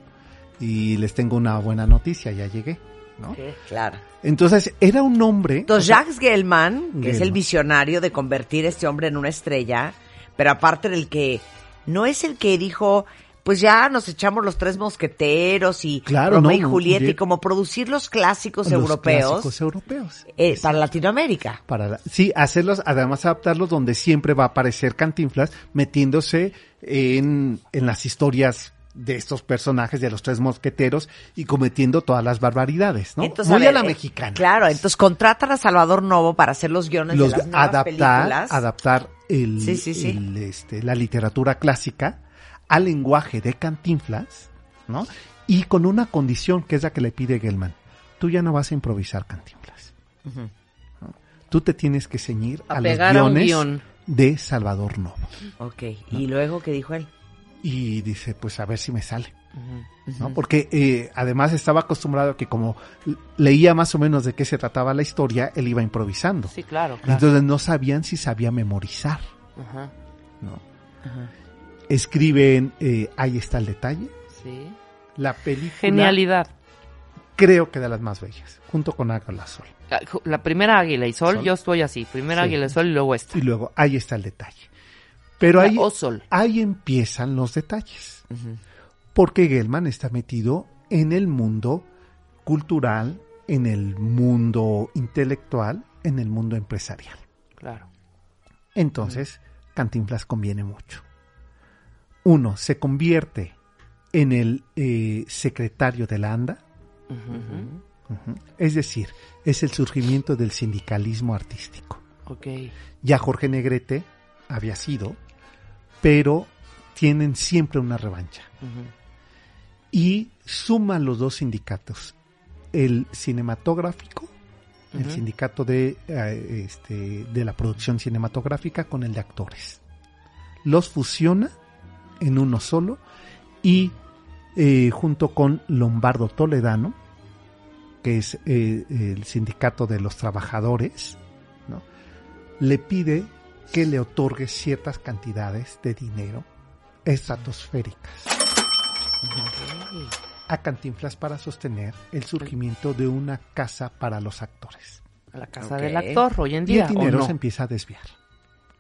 Y les tengo una buena noticia, ya llegué, ¿no? Claro. Entonces, era un hombre... Entonces, Jacques Gelman, que es el visionario de convertir a este hombre en una estrella, pero aparte del que no es el que dijo, pues ya nos echamos los tres mosqueteros y Claro, Romeo no, y Julieta y como producir los clásicos los europeos clásicos europeos. eh, para Latinoamérica. Para la- sí, hacerlos, además adaptarlos donde siempre va a aparecer Cantinflas metiéndose en, en las historias de estos personajes de los tres mosqueteros y cometiendo todas las barbaridades, ¿no? Entonces, Muy a la eh, mexicana. Claro, entonces contratan a Salvador Novo para hacer los guiones Los de las nuevas adaptar, películas. adaptar el, Sí, sí, sí. el, este, la literatura clásica al lenguaje de Cantinflas, ¿no? Y con una condición que es la que le pide Gelman. Tú ya no vas a improvisar Cantinflas. Tú te tienes que ceñir A a, los guiones de Salvador Novo. Ok, y luego, ¿qué dijo él? Y dice, pues a ver si me sale. Porque eh, además estaba acostumbrado a que como leía más o menos de qué se trataba la historia, él iba improvisando. Sí, claro, claro. Entonces no sabían si sabía memorizar. Ajá, ¿no? ajá. Escriben, eh, ahí está el detalle. Sí. La película Genialidad. creo que de las más bellas, junto con Águila Sol. Ah, La primera Águila y Sol, Sol. yo estoy así. Primera Sí. Águila y Sol y luego esta. Y luego, ahí está el detalle. Pero ahí, ahí empiezan los detalles. Porque Gelman está metido en el mundo cultural, en el mundo intelectual, en el mundo empresarial. Claro. Entonces, Cantinflas conviene mucho. Uno, se convierte en el eh, secretario de la ANDA, es decir, es el surgimiento del sindicalismo artístico. Ok. Ya Jorge Negrete había sido, pero tienen siempre una revancha. Y suman los dos sindicatos, el cinematográfico, el sindicato de, eh, este, de la producción cinematográfica con el de actores. Los fusiona en uno solo y eh, junto con Lombardo Toledano, que es eh, el sindicato de los trabajadores, ¿no? le pide que le otorgue ciertas cantidades de dinero estratosféricas a Cantinflas para sostener el surgimiento de una casa para los actores. A la casa del actor hoy en Y día. el dinero ¿o no? se empieza a desviar.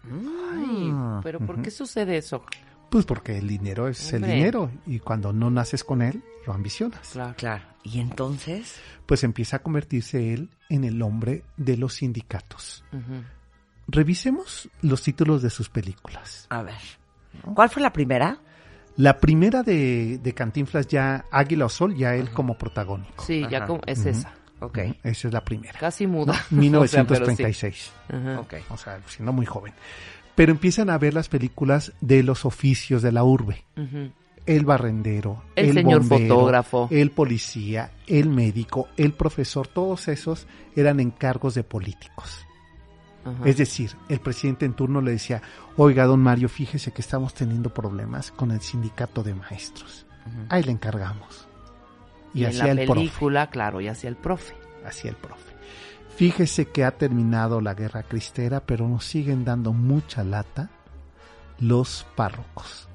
Ay, pero ¿por qué sucede eso? Pues porque el dinero es Hombre. el dinero y cuando no naces con él, lo ambicionas. Claro. Claro. ¿Y entonces? Pues empieza a convertirse él en el hombre de los sindicatos. Revisemos los títulos de sus películas. A ver. ¿Cuál fue la primera? La primera de, de Cantinflas ya Águila o Sol, ya él como protagónico. Sí, ya como, es esa. Ok. Esa es la primera. Casi muda. ¿no? O sea, sí. 1936. Ajá. Ok. O sea, siendo muy joven. Pero empiezan a ver las películas de los oficios de la urbe. El barrendero, El señor bombero, fotógrafo. el policía, el médico, el profesor, todos esos eran encargos de políticos. Es decir, el presidente en turno le decía, oiga, don Mario, fíjese que estamos teniendo problemas con el sindicato de maestros. Ahí le encargamos. Y, Y en hacía la el profe. película, claro, y hacía el profe. Hacía el profe. Fíjese que ha terminado la guerra cristera, pero nos siguen dando mucha lata los párrocos.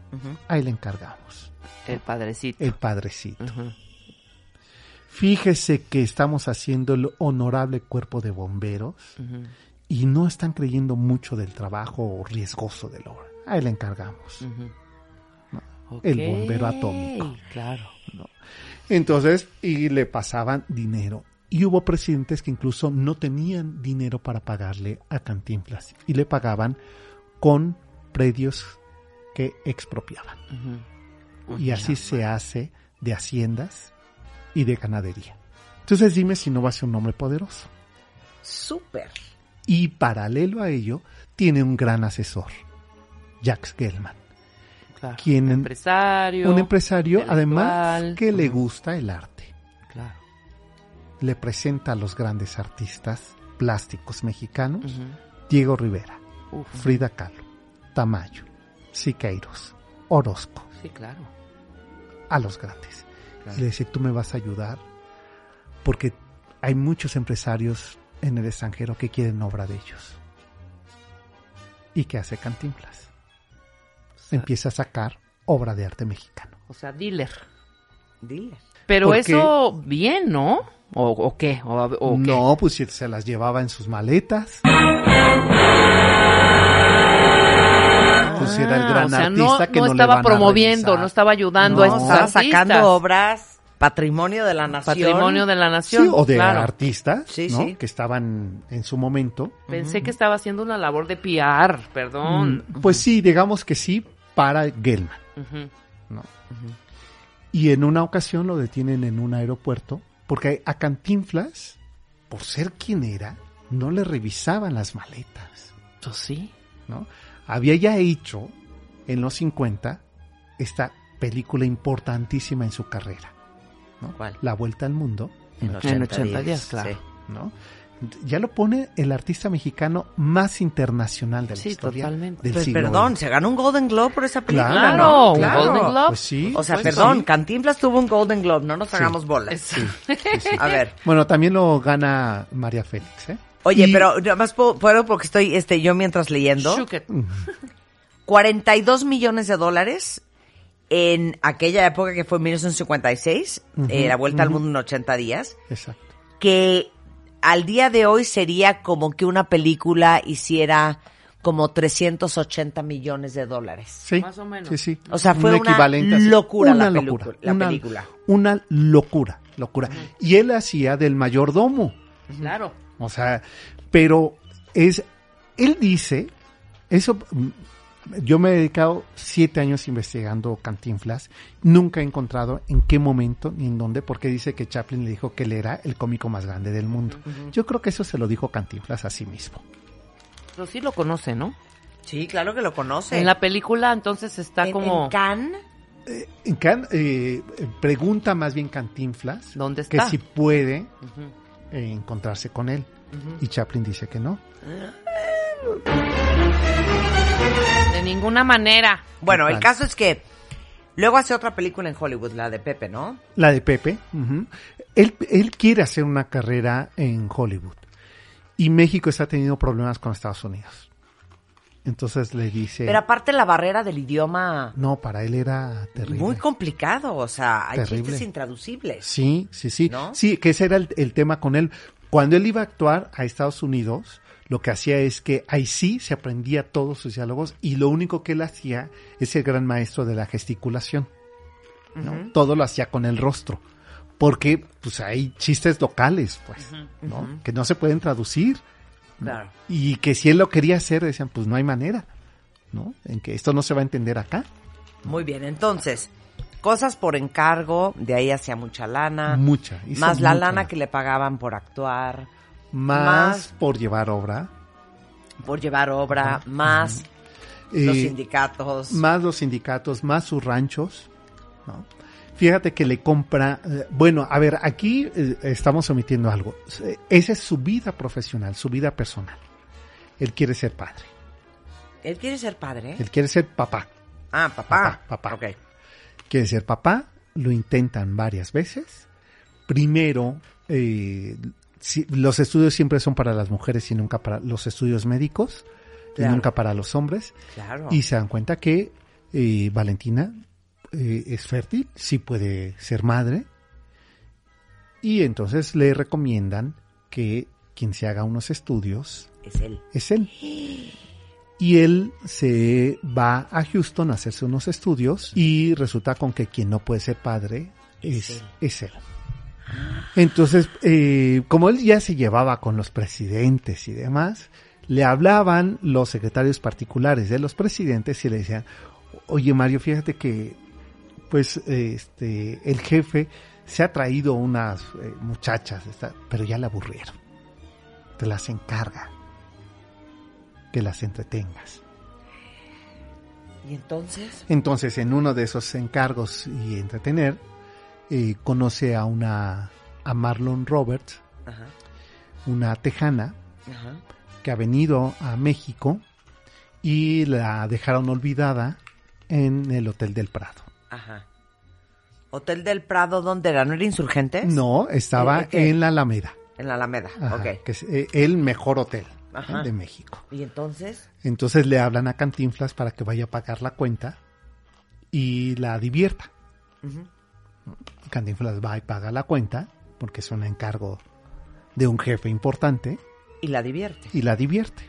Ahí le encargamos. El padrecito. El padrecito. Fíjese que estamos haciendo el honorable cuerpo de bomberos y no están creyendo mucho del trabajo riesgoso de la obra. Ahí le encargamos. El bombero atómico. Claro. Entonces, y le pasaban dinero. Y hubo presidentes que incluso no tenían dinero para pagarle a Cantinflas y le pagaban con predios que expropiaban. Y así se hace de haciendas y de ganadería. Entonces dime si no va a ser un hombre poderoso. Súper. Y paralelo a ello, tiene un gran asesor, Jacques Gelman. Claro. Quien- empresario. Un empresario, además, que le gusta el arte. Claro. Le presenta a los grandes artistas plásticos mexicanos. Diego Rivera, Uf. Frida Kahlo, Tamayo, Siqueiros, Orozco, Sí, claro. a los grandes. Claro. Y le dice, tú me vas a ayudar porque hay muchos empresarios en el extranjero que quieren obra de ellos. ¿Y qué hace Cantinflas? Empieza a sacar obra de arte mexicano. O sea, dealer. Dile. Pero Porque- eso, bien, ¿no? ¿O, o qué? ¿O, o qué? No, pues si se las llevaba en sus maletas. Pues era el Ah, gran o sea, artista no, que no no, le estaba van a promoviendo, no estaba ayudando a No. esos Estaba artistas. sacando obras, patrimonio de la nación. Patrimonio de la nación. Sí, o de claro. artistas, Sí, ¿no? sí. Que estaban en su momento. Pensé que estaba haciendo una labor de PR, perdón. Mm, Pues sí, digamos que sí, para Gelman. ¿no? Y en una ocasión lo detienen en un aeropuerto porque a Cantinflas, por ser quien era, no le revisaban las maletas. Pues sí. ¿no? Había ya hecho en los 50 esta película importantísima en su carrera. ¿no? ¿Cuál? La Vuelta al Mundo. En En 80, 80 días, claro. sí. ¿no? Ya lo pone el artista mexicano más internacional de la Sí, historia. totalmente. del Pues siglo perdón, XX. se ganó un Golden Globe por esa película. Claro, ¿no? un Claro. Golden Globe. Pues sí. O sea, pues perdón, sí. Cantinflas tuvo un Golden Globe, no nos Sí. hagamos bolas. Sí, sí, sí. A ver. Bueno, también lo gana María Félix, ¿eh? Oye, Y- pero nada más puedo, puedo porque estoy este yo mientras leyendo. Shook it. 42 millones de dólares en aquella época que fue 1956, Ujú, eh, la vuelta al mundo en 80 días, Exacto. que al día de hoy sería como que una película hiciera como 380 millones de dólares. Sí. Más o menos. Sí, sí. O sea, fue Un una locura la Una pelicu- locura, la una- película. Una locura, locura. Y él hacía del mayordomo. Claro. O sea, pero es, él dice, eso, yo me he dedicado siete años investigando Cantinflas, nunca he encontrado en qué momento ni en dónde, porque dice que Chaplin le dijo que él era el cómico más grande del mundo. Yo creo que eso se lo dijo Cantinflas a sí mismo. Pero sí lo conoce, ¿no? Sí, claro que lo conoce. En la película entonces está En- como... en Cannes, En Can- eh, pregunta más bien Cantinflas ¿Dónde que está? si puede eh, encontrarse con él. Y Chaplin dice que no. De ninguna manera. Bueno, el caso es que luego hace otra película en Hollywood, la de Pepe, ¿no? La de Pepe. ujú. él, él quiere hacer una carrera en Hollywood. Y México está teniendo problemas con Estados Unidos. Entonces le dice... Pero aparte la barrera del idioma no, para él era terrible. muy complicado, o sea, hay Terrible. chistes intraducibles. Sí, sí, sí. ¿No? Sí, que ese era el, el tema con él. Cuando él iba a actuar a Estados Unidos, lo que hacía es que ahí sí se aprendía todos sus diálogos y lo único que él hacía es el gran maestro de la gesticulación. Todo lo hacía con el rostro. Porque pues hay chistes locales, pues. Que no se pueden traducir. Claro. Y que si él lo quería hacer, decían, pues no hay manera, ¿no? En que esto no se va a entender acá. Muy bien, entonces, cosas por encargo, de ahí hacía mucha lana. Mucha, Más la mucha lana. que le pagaban por actuar, Más, Más- por llevar obra. por llevar obra, más los sindicatos. más los sindicatos, más sus ranchos, ¿no? Fíjate que le compra, eh, bueno, a ver, aquí eh, estamos omitiendo algo. Esa es su vida profesional, su vida personal. Él quiere ser padre, Él quiere ser padre. él quiere ser papá, Ah, papá. Papá, papá. Ok. quiere ser papá, lo intentan varias veces. Primero, eh, si- los estudios siempre son para las mujeres y nunca para los estudios médicos Claro. y nunca para los hombres. Claro. Y se dan cuenta que eh, Valentina eh, es fértil, sí puede ser madre. Y entonces le recomiendan que quien se haga unos estudios Es él. es él. Y él se va a Houston a hacerse unos estudios y resulta con que quien no puede ser padre Es es, él. es él. Entonces, eh, como él ya se llevaba con los presidentes y demás, le hablaban los secretarios particulares de los presidentes y le decían, oye Mario, fíjate que pues este el jefe se ha traído unas eh, muchachas, pero ya la aburrieron. Te las encarga. Que las entretengas. Y entonces, Entonces, en uno de esos encargos y entretener, eh, conoce a una, a Marlon Roberts, ajá, una tejana, ajá. que ha venido a México y la dejaron olvidada en el Hotel del Prado. Ajá. Hotel del Prado, ¿dónde era? ¿No era Insurgentes? No, estaba ¿En qué? en la Alameda. En la Alameda, Ajá, ok. Que es eh, el mejor hotel de México. ¿Y entonces? Entonces le hablan a Cantinflas para que vaya a pagar la cuenta y la divierta. Ujú. Cantinflas va y paga la cuenta porque es un encargo de un jefe importante Y la divierte. y la divierte.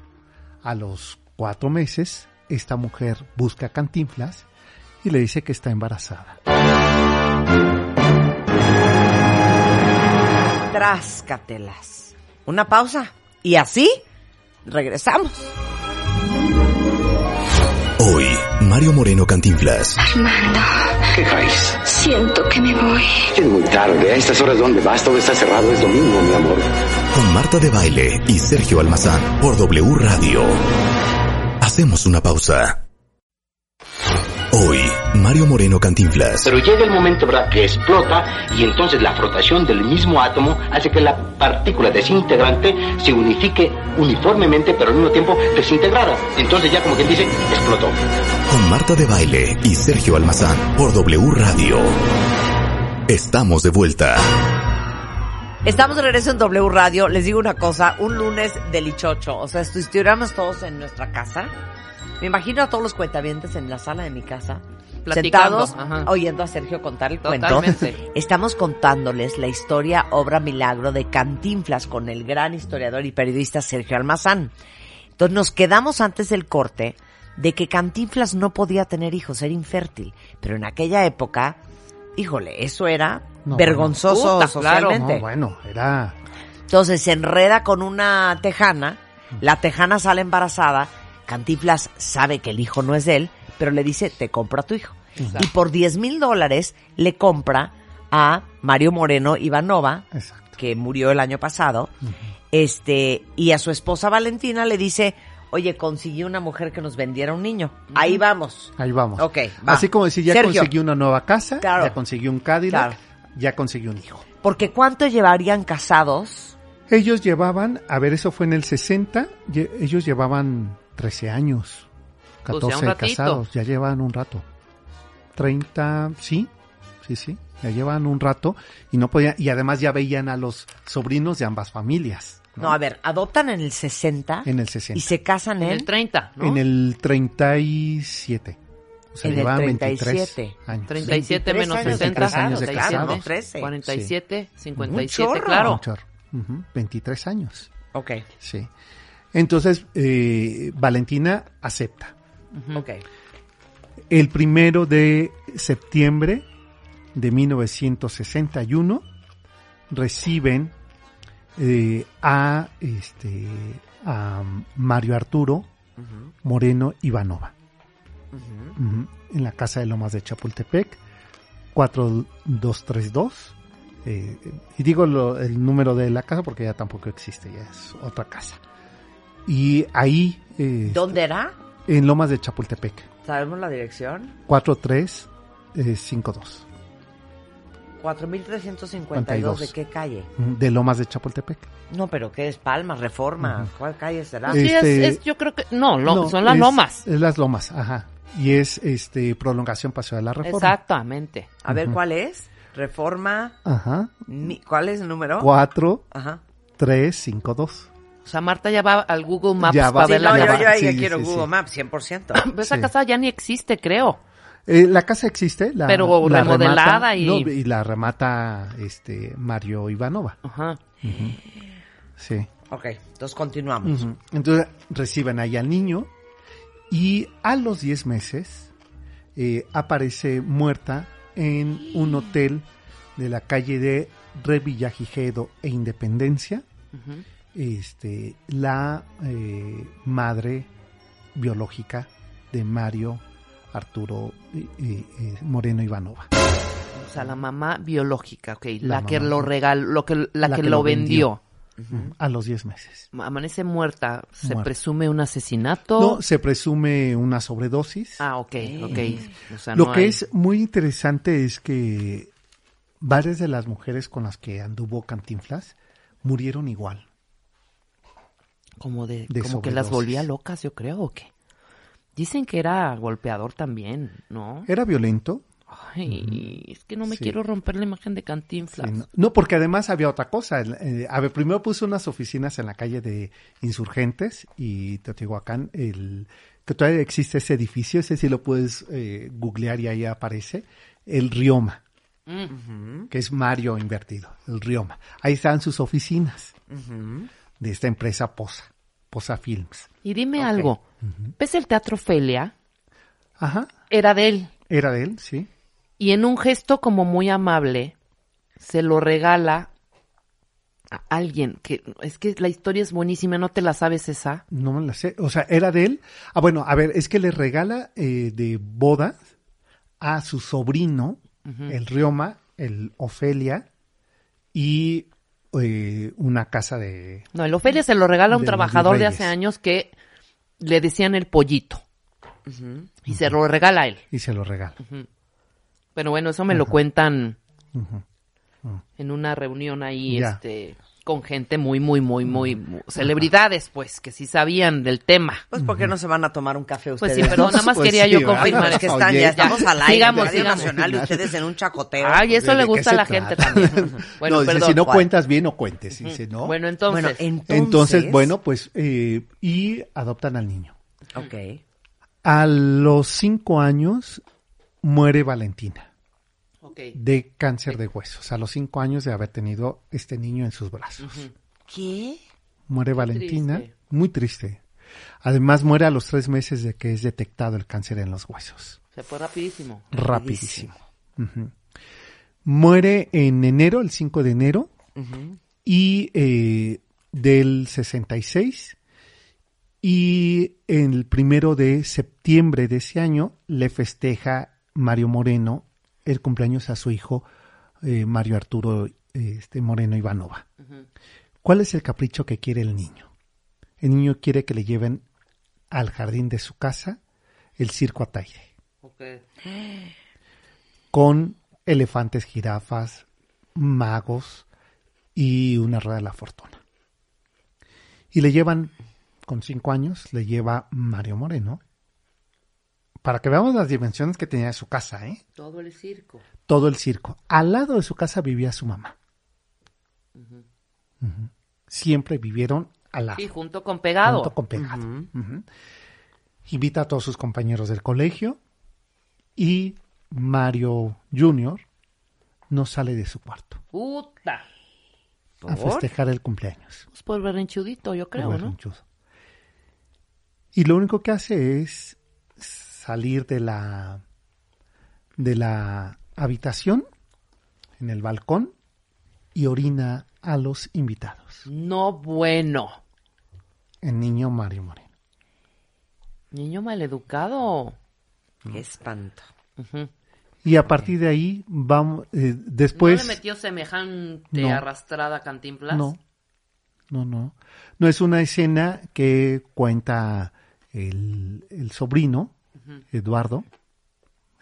A los cuatro meses, esta mujer busca a Cantinflas y le dice que está embarazada. Tráscatelas. Una pausa. Y así, regresamos. Hoy, Mario Moreno Cantinflas. Armando, ¿Qué traes? siento que me voy. Es muy tarde. A estas horas, ¿dónde vas? Todo está cerrado. Es domingo, mi amor. Con Marta de Baile y Sergio Almazán por W Radio. Hacemos una pausa. Hoy, Mario Moreno Cantinflas. Pero llega el momento, ¿verdad?, que explota y entonces la frotación del mismo átomo hace que la partícula desintegrante se unifique uniformemente, pero al mismo tiempo desintegrada. Entonces ya como quien dice, explotó. Con Marta de Baile y Sergio Almazán por W Radio. Estamos de vuelta. Estamos de regreso en W Radio. Les digo una cosa, un lunes delichocho. O sea, estuviéramos todos en nuestra casa, me imagino a todos los cuentavientes en la sala de mi casa, Platicando, sentados, ajá. oyendo a Sergio contar el Totalmente. cuento. Estamos contándoles la historia, obra milagro de Cantinflas con el gran historiador y periodista Sergio Almazán. Entonces nos quedamos antes del corte de que Cantinflas no podía tener hijos, era infértil. Pero en aquella época, híjole, eso era No, vergonzoso Puta, claro. socialmente. No, bueno, era... Entonces se enreda con una tejana, la tejana sale embarazada, Cantinflas sabe que el hijo no es de él, pero le dice, te compro a tu hijo. Y por 10 mil dólares le compra a Mario Moreno Ivanova, Exacto. que murió el año pasado, este, y a su esposa Valentina le dice, oye, conseguí una mujer que nos vendiera un niño. Ahí vamos. Ahí vamos. Ok, va. Así como decir, ya Sergio. conseguí una nueva casa, Claro. ya conseguí un Cadillac, Claro. ya conseguí un hijo. Porque ¿cuánto llevarían casados? Ellos llevaban, a ver, eso fue en el 60, lle- ellos llevaban 13 años, Pues ya un 14 ratito. casados, ya llevan un rato. 30, sí, sí, sí, ya llevan un rato y no podían, y además ya veían a los sobrinos de ambas familias. No, a ver, adoptan en el 60 En el 60. y se casan En en... el 30, ¿no? En el 37. O sea, En el llevaban 37. 23 años. 37 23 menos años de 60, casados, años de 37, claro, casados. 13. 47, Un 57, chorro. claro. Un chorro. Ujú, 23 años. Ok. Sí. Entonces, eh, Valentina acepta. Ok. El primero de septiembre de 1961 reciben eh, a este a Mario Arturo Moreno Ivanova. En la casa de Lomas de Chapultepec 4232 eh, y digo lo- el número de la casa porque ya tampoco existe ya es otra casa y ahí eh, ¿Dónde era? en Lomas de Chapultepec ¿Sabemos la dirección? eh, 4352 4352. ¿De qué calle? de Lomas de Chapultepec. No, pero ¿qué es Palma? Reforma. ¿Cuál calle será? Sí, Este- es, es- yo creo que, no, lo- No, son las es- lomas. Es las lomas, ajá. Y es este prolongación Paseo de la Reforma. Exactamente. A ver. ¿cuál es? Reforma. Ajá. mi- ¿Cuál es el número? 4 Ajá. 3 5 2. O sea, Marta ya va al Google Maps Ya va para Sí, no, la yo, ya yo ahí Sí, quiero sí, Google sí. Maps, 100%. Pero esa Sí. casa ya ni existe, creo. Eh, la casa existe, la, Pero la remodelada remata- y- no, y la remata este Mario Ivanova. Ajá. Sí. Ok, entonces continuamos. Ujú. Entonces reciben ahí al niño y a los 10 meses eh, aparece muerta en un hotel de la calle de Revillagigedo e Independencia. Ujú. Este, la eh, madre biológica de Mario Arturo eh, eh, Moreno Ivanova. O sea, la mamá biológica, ok. La, La que lo regaló, lo que, la, La que, que lo vendió. vendió. A los 10 meses. Amanece muerta. ¿Se Muerta. presume un asesinato? No, se presume una sobredosis. Ah, ok, ok. O sea, Lo no que hay- es muy interesante es que varias de las mujeres con las que anduvo Cantinflas murieron igual. Como de, de como que las volvía locas, yo creo, ¿o qué? Dicen que era golpeador también, ¿no? Era violento. Ay, es que no me Sí. quiero romper la imagen de Cantinflas. Sí, no, no, porque además había otra cosa. Eh, a ver, primero puso unas oficinas en la calle de Insurgentes y Teotihuacán, el, que todavía existe ese edificio, ese sí lo puedes eh, googlear y ahí aparece, el Rioma, Mm. que es Mario invertido, el Rioma. Ahí están sus oficinas de esta empresa Posa, Posa Films. Y dime algo, ¿ves el teatro Felia? Ajá, Era de él. era de él, sí. Y en un gesto como muy amable, se lo regala a alguien que es que la historia es buenísima, ¿no te la sabes esa? No me la sé. O sea, era de él. Ah, bueno, a ver, es que le regala eh, de boda a su sobrino, el Rioma, el Ofelia, y eh, una casa de... No, el Ofelia se lo regala a un trabajador de hace años que le decían el pollito. Y se lo regala a él. Y se lo regala. Pero bueno, eso me lo cuentan Ujú. en una reunión ahí, Ya. este, con gente muy, muy, muy, muy, muy- celebridades, pues, que sí sabían del tema. Pues, ¿por qué no se van a tomar un café Pues ustedes? sí, pero nada más Pues quería sí, yo confirmar. Es que están, Oye, ya estamos ya. al aire Sigamos, Radio sigamos. Nacional y ustedes en un chacoteo. Ay, eso ¿De le gusta a la trata? gente también. Bueno, no, dice, perdón. si no ¿cuál? cuentas bien, no cuentes. Dice, ¿no? Bueno, entonces, Bueno, entonces... Entonces, bueno, pues, eh, y adoptan al niño. Ok. A los cinco años muere Valentina de cáncer de huesos. A los cinco años de haber tenido este niño en sus brazos. ¿Qué? Muere Valentina, triste. muy triste. Además muere a los tres meses de que es detectado el cáncer en los huesos. se fue rapidísimo. Rapidísimo. Muere en enero, el 5 de enero, y eh, del 66. Y el primero de septiembre de ese año le festeja Mario Moreno el cumpleaños a su hijo eh, Mario Arturo eh, este, Moreno Ivanova. ¿Cuál es el capricho que quiere el niño? El niño quiere que le lleven al jardín de su casa el circo Ataire, Ok. con elefantes, jirafas, magos y una rueda de la fortuna. Y le llevan, con cinco años, le lleva Mario Moreno, para que veamos las dimensiones que tenía su casa, ¿eh? Todo el circo. todo el circo. Al lado de su casa vivía su mamá. Siempre vivieron al lado. Sí, junto con pegado. junto con pegado. Invita a todos sus compañeros del colegio y Mario Junior no sale de su cuarto Puta. a festejar el cumpleaños. Pues por berrinchudito, yo creo, Muy ¿no? Y lo único que hace es salir de la de la habitación en el balcón y orina a los invitados. No bueno. El niño Mario Moreno. Niño maleducado. Qué espanto. Y a partir de ahí vamos eh, después ¿No le metió semejante No. arrastrada Cantinflas? No, no, no. No es una escena que cuenta el, el sobrino, Eduardo,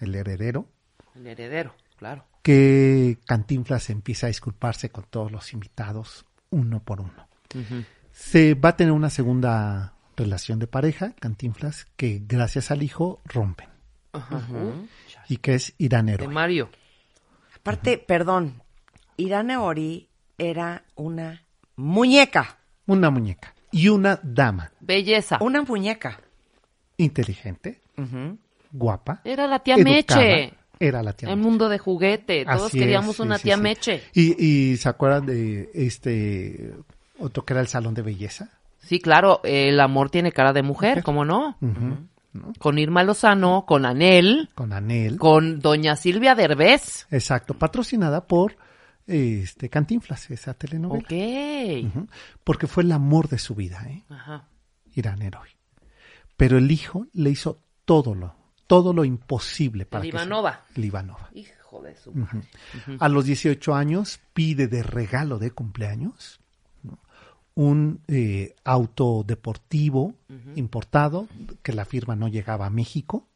el heredero, El heredero, claro. que Cantinflas empieza a disculparse con todos los invitados uno por uno. Se va a tener una segunda relación de pareja, Cantinflas, que gracias al hijo rompen. Ajá. Y que es Irán de. Mario. Aparte, perdón, Irane Ori era una muñeca. Una muñeca. Y una dama. Belleza. Una muñeca. Inteligente, Guapa. Era la tía educada. Meche. Era la tía El Meche. mundo de juguete. Todos Así queríamos es, una sí, tía sí. Meche. Y, y se acuerdan de este otro que era el salón de belleza. Sí, claro, el amor tiene cara de mujer, ¿cómo no? Con Irma Lozano, con Anel, Con Anel. con Doña Silvia Derbez. Exacto, patrocinada por este Cantinflas, esa telenovela. Ok. Porque fue el amor de su vida, ¿eh? Ajá. Irán Héroe. Pero el hijo le hizo todo lo, todo lo imposible para El que se- Ivanova. Hijo de su. A los 18 años pide de regalo de cumpleaños ¿no? un eh, auto deportivo importado que la firma no llegaba a México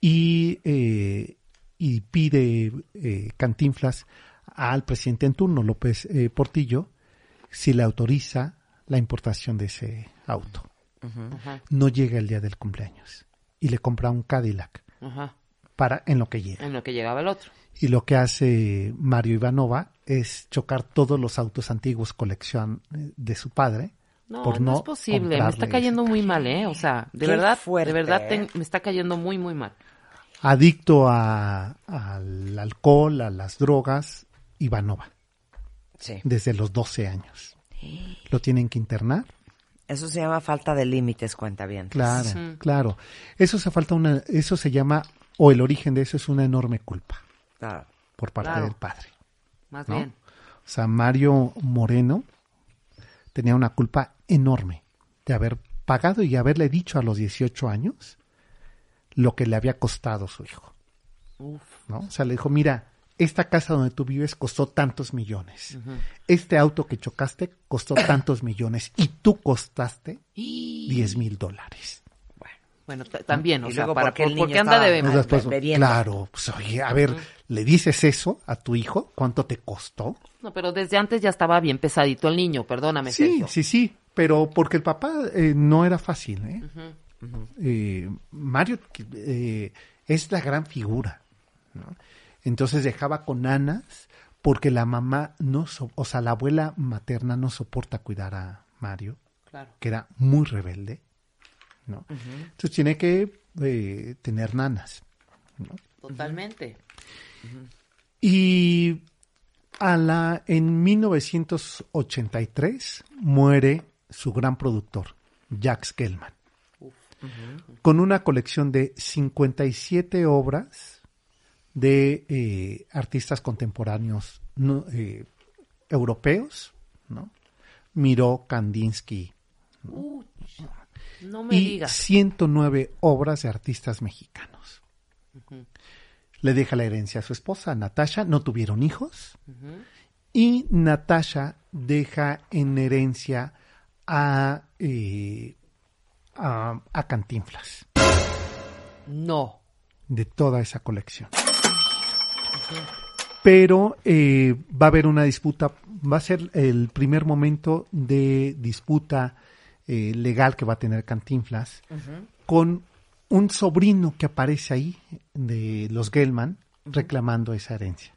y, eh, y pide eh, Cantinflas al presidente en turno, López eh, Portillo, si le autoriza la importación de ese auto. No llega el día del cumpleaños y le compra un Cadillac para en lo que llega. En lo que llegaba el otro. Y lo que hace Mario Ivanova es chocar todos los autos antiguos colección eh, de su padre. No, por no, no es posible. Me está cayendo muy mal, ¿eh? O sea, de Qué verdad, fuerte, de verdad ¿eh? te- me está cayendo muy, muy mal. Adicto a- al alcohol, a las drogas, Ivanova, Sí. desde los 12 años. Lo tienen que internar. Eso se llama falta de límites, cuenta bien. Claro, claro. Eso se falta una, eso se llama, o el origen de eso es una enorme culpa Claro. por parte Claro. del padre. Más ¿no? bien. O sea, Mario Moreno tenía una culpa enorme de haber pagado y haberle dicho a los 18 años lo que le había costado su hijo. Uf. ¿no? O sea, le dijo, mira, esta casa donde tú vives costó tantos millones. Este auto que chocaste costó tantos millones y tú costaste 10 mil dólares. Bueno, también, o Y sea, luego, para, ¿por qué el por- porque niño anda de... Pues después, claro, pues oye, a ver, le dices eso a tu hijo, ¿cuánto te costó? No, pero desde antes ya estaba bien pesadito el niño, perdóname, Sí, Sergio. sí, sí, pero porque el papá eh, no era fácil, ¿eh? Eh, Mario eh, es la gran figura, ¿no? Entonces dejaba con Anas porque la mamá no, so- o sea, la abuela materna no soporta cuidar a Mario, Claro. que era muy rebelde, ¿no? Entonces tiene que eh, tener nanas. Totalmente. Y a la, en 1983 muere su gran productor, Jack Skellman, con una colección de 57 obras de eh, artistas contemporáneos no, eh, europeos, ¿no? Miró Kandinsky No me y digas. 109 obras de artistas mexicanos. Le deja la herencia a su esposa, Natasha, no tuvieron hijos. Y Natasha deja en herencia a, eh, a, a Cantinflas, No. de toda esa colección. Pero eh, va a haber una disputa, va a ser el primer momento de disputa eh, legal que va a tener Cantinflas con un sobrino que aparece ahí de los Gelman reclamando esa herencia.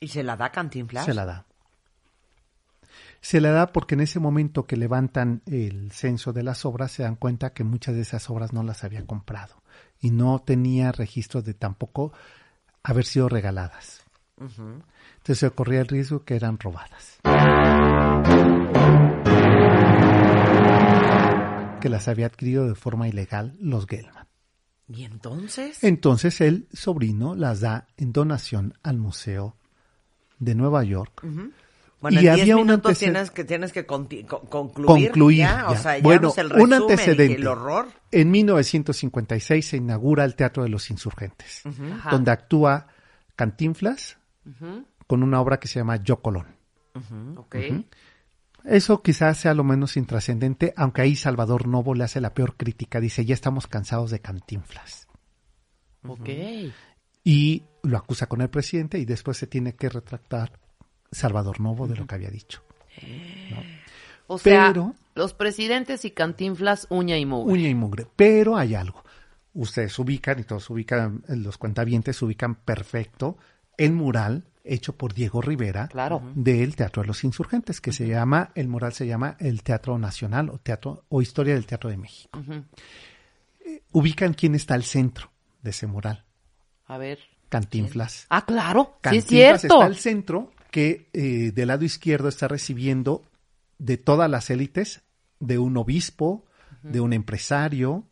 ¿Y se la da Cantinflas? Se la da. Se la da porque en ese momento que levantan el censo de las obras se dan cuenta que muchas de esas obras no las había comprado y no tenía registros de tampoco haber sido regaladas. Entonces se corría el riesgo que eran robadas. que las había adquirido de forma ilegal los Gelman. ¿Y entonces? Entonces el sobrino las da en donación al Museo de Nueva York. Bueno, y en 10 había un minutos tienes que, tienes que concluir. concluir. ya, O sea, ya bueno, no es el un resumen y antecedente. el horror. En 1956 se inaugura el Teatro de los Insurgentes, donde actúa Cantinflas con una obra que se llama Yo Colón. Ok. Ujú. Eso quizás sea lo menos intrascendente, aunque ahí Salvador Novo le hace la peor crítica. Dice, ya estamos cansados de Cantinflas. Ok. Y lo acusa con el presidente y después se tiene que retractar Salvador Novo de lo que había dicho. O sea, Pero- los presidentes y cantinflas, uña y mugre. Uña y mugre. Pero hay algo. Ustedes ubican y todos ubican, los cuentavientes ubican perfecto el mural hecho por Diego Rivera Claro. del Teatro de los Insurgentes, que se llama, el mural se llama el Teatro Nacional o Teatro o Historia del Teatro de México. Ujú. Ubican quién está al centro de ese mural. A ver. Cantinflas. Ah, claro. Sí, es Cantinflas cierto. está al centro, que eh, del lado izquierdo está recibiendo de todas las élites, de un obispo, de un empresario,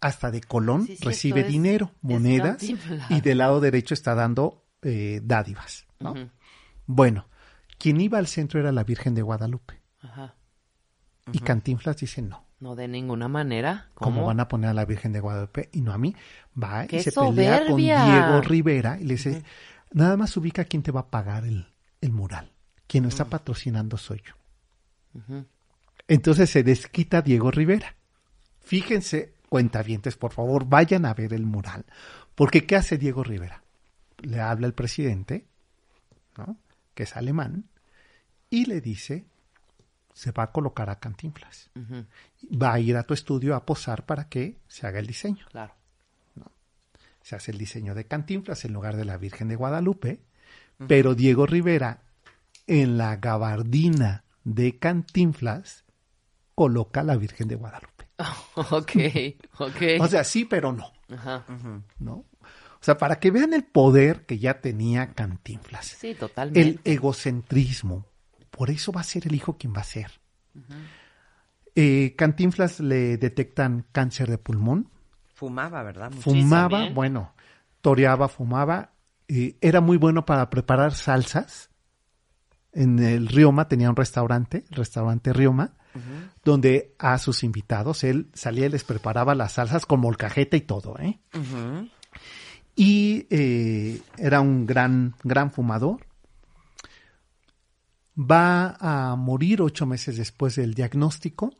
hasta de Colón, Sí, recibe dinero, es monedas, y del lado derecho está dando eh, dádivas. Bueno, quien iba al centro era la Virgen de Guadalupe. Ajá. Y Cantinflas dice no. No de ninguna manera. ¿Cómo ¿Cómo? van a poner a la Virgen de Guadalupe y no a mí? Va y ¡Qué se pelea con! Diego Rivera y le dice, nada más ubica quién te va a pagar el, el mural. Quien lo está patrocinando soy yo. Entonces se desquita Diego Rivera. Fíjense, cuentavientes, por favor, vayan a ver el mural. Porque ¿qué hace Diego Rivera? Le habla el presidente, ¿no? que es alemán, y le dice, se va a colocar a Cantinflas. Va a ir a tu estudio a posar para que se haga el diseño. Claro. Se hace el diseño de Cantinflas en lugar de la Virgen de Guadalupe, pero Diego Rivera en la gabardina de Cantinflas coloca a la Virgen de Guadalupe. ok, ok. O sea, sí, pero no, Ajá. ¿no? O sea, para que vean el poder que ya tenía Cantinflas, Sí, totalmente. el egocentrismo, por eso va a ser el hijo quien va a ser. Eh, Cantinflas le detectan cáncer de pulmón, Fumaba, ¿verdad? Fumaba, bueno, toreaba, fumaba, eh, era muy bueno para preparar salsas. En el Rioma tenía un restaurante, el restaurante Rioma, donde a sus invitados él salía y les preparaba las salsas con molcajete y todo, ¿eh? Y eh, era un gran, gran fumador. Va a morir ocho meses después del diagnóstico.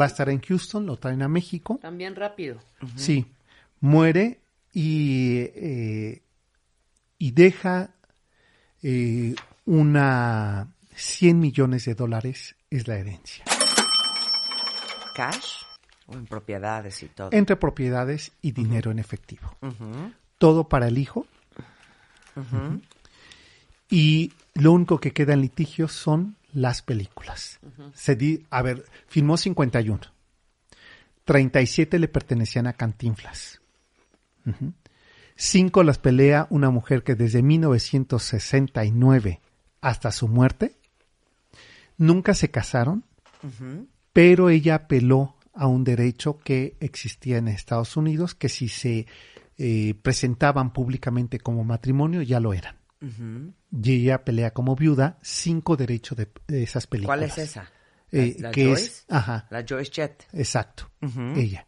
Va a estar en Houston, lo traen a México. También rápido. Sí, muere y, eh, y deja eh, una 100 millones de dólares es la herencia, ¿Cash? O en propiedades y todo. entre propiedades y dinero en efectivo. Todo para el hijo y lo único que queda en litigio son las películas. Se di, a ver, filmó 51. 37 le pertenecían a Cantinflas. Cinco las pelea una mujer que desde 1969 hasta su muerte nunca se casaron, pero ella apeló a un derecho que existía en Estados Unidos, que si se eh, presentaban públicamente como matrimonio ya lo eran. Ujú. Y ella pelea como viuda cinco derechos de, de esas películas. ¿Cuál es esa? Eh, ¿La- la que Joyce? es, ajá, La Joyce Jet. exacto, ella.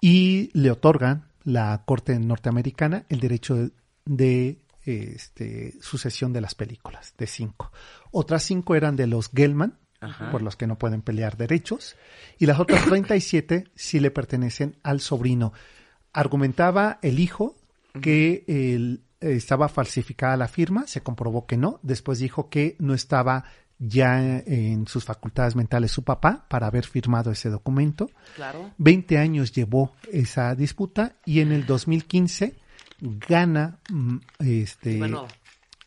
Y le otorgan la Corte norteamericana el derecho de, de, este, sucesión de las películas, de cinco. Otras cinco eran de los Gelman, Ajá. por los que no pueden pelear derechos, y las otras 37 sí le pertenecen al sobrino. Argumentaba el hijo que el- estaba falsificada la firma, se comprobó que no, después dijo que no estaba ya en sus facultades mentales su papá para haber firmado ese documento. Claro. 20 años llevó esa disputa y en el 2015 gana mm, este Bueno.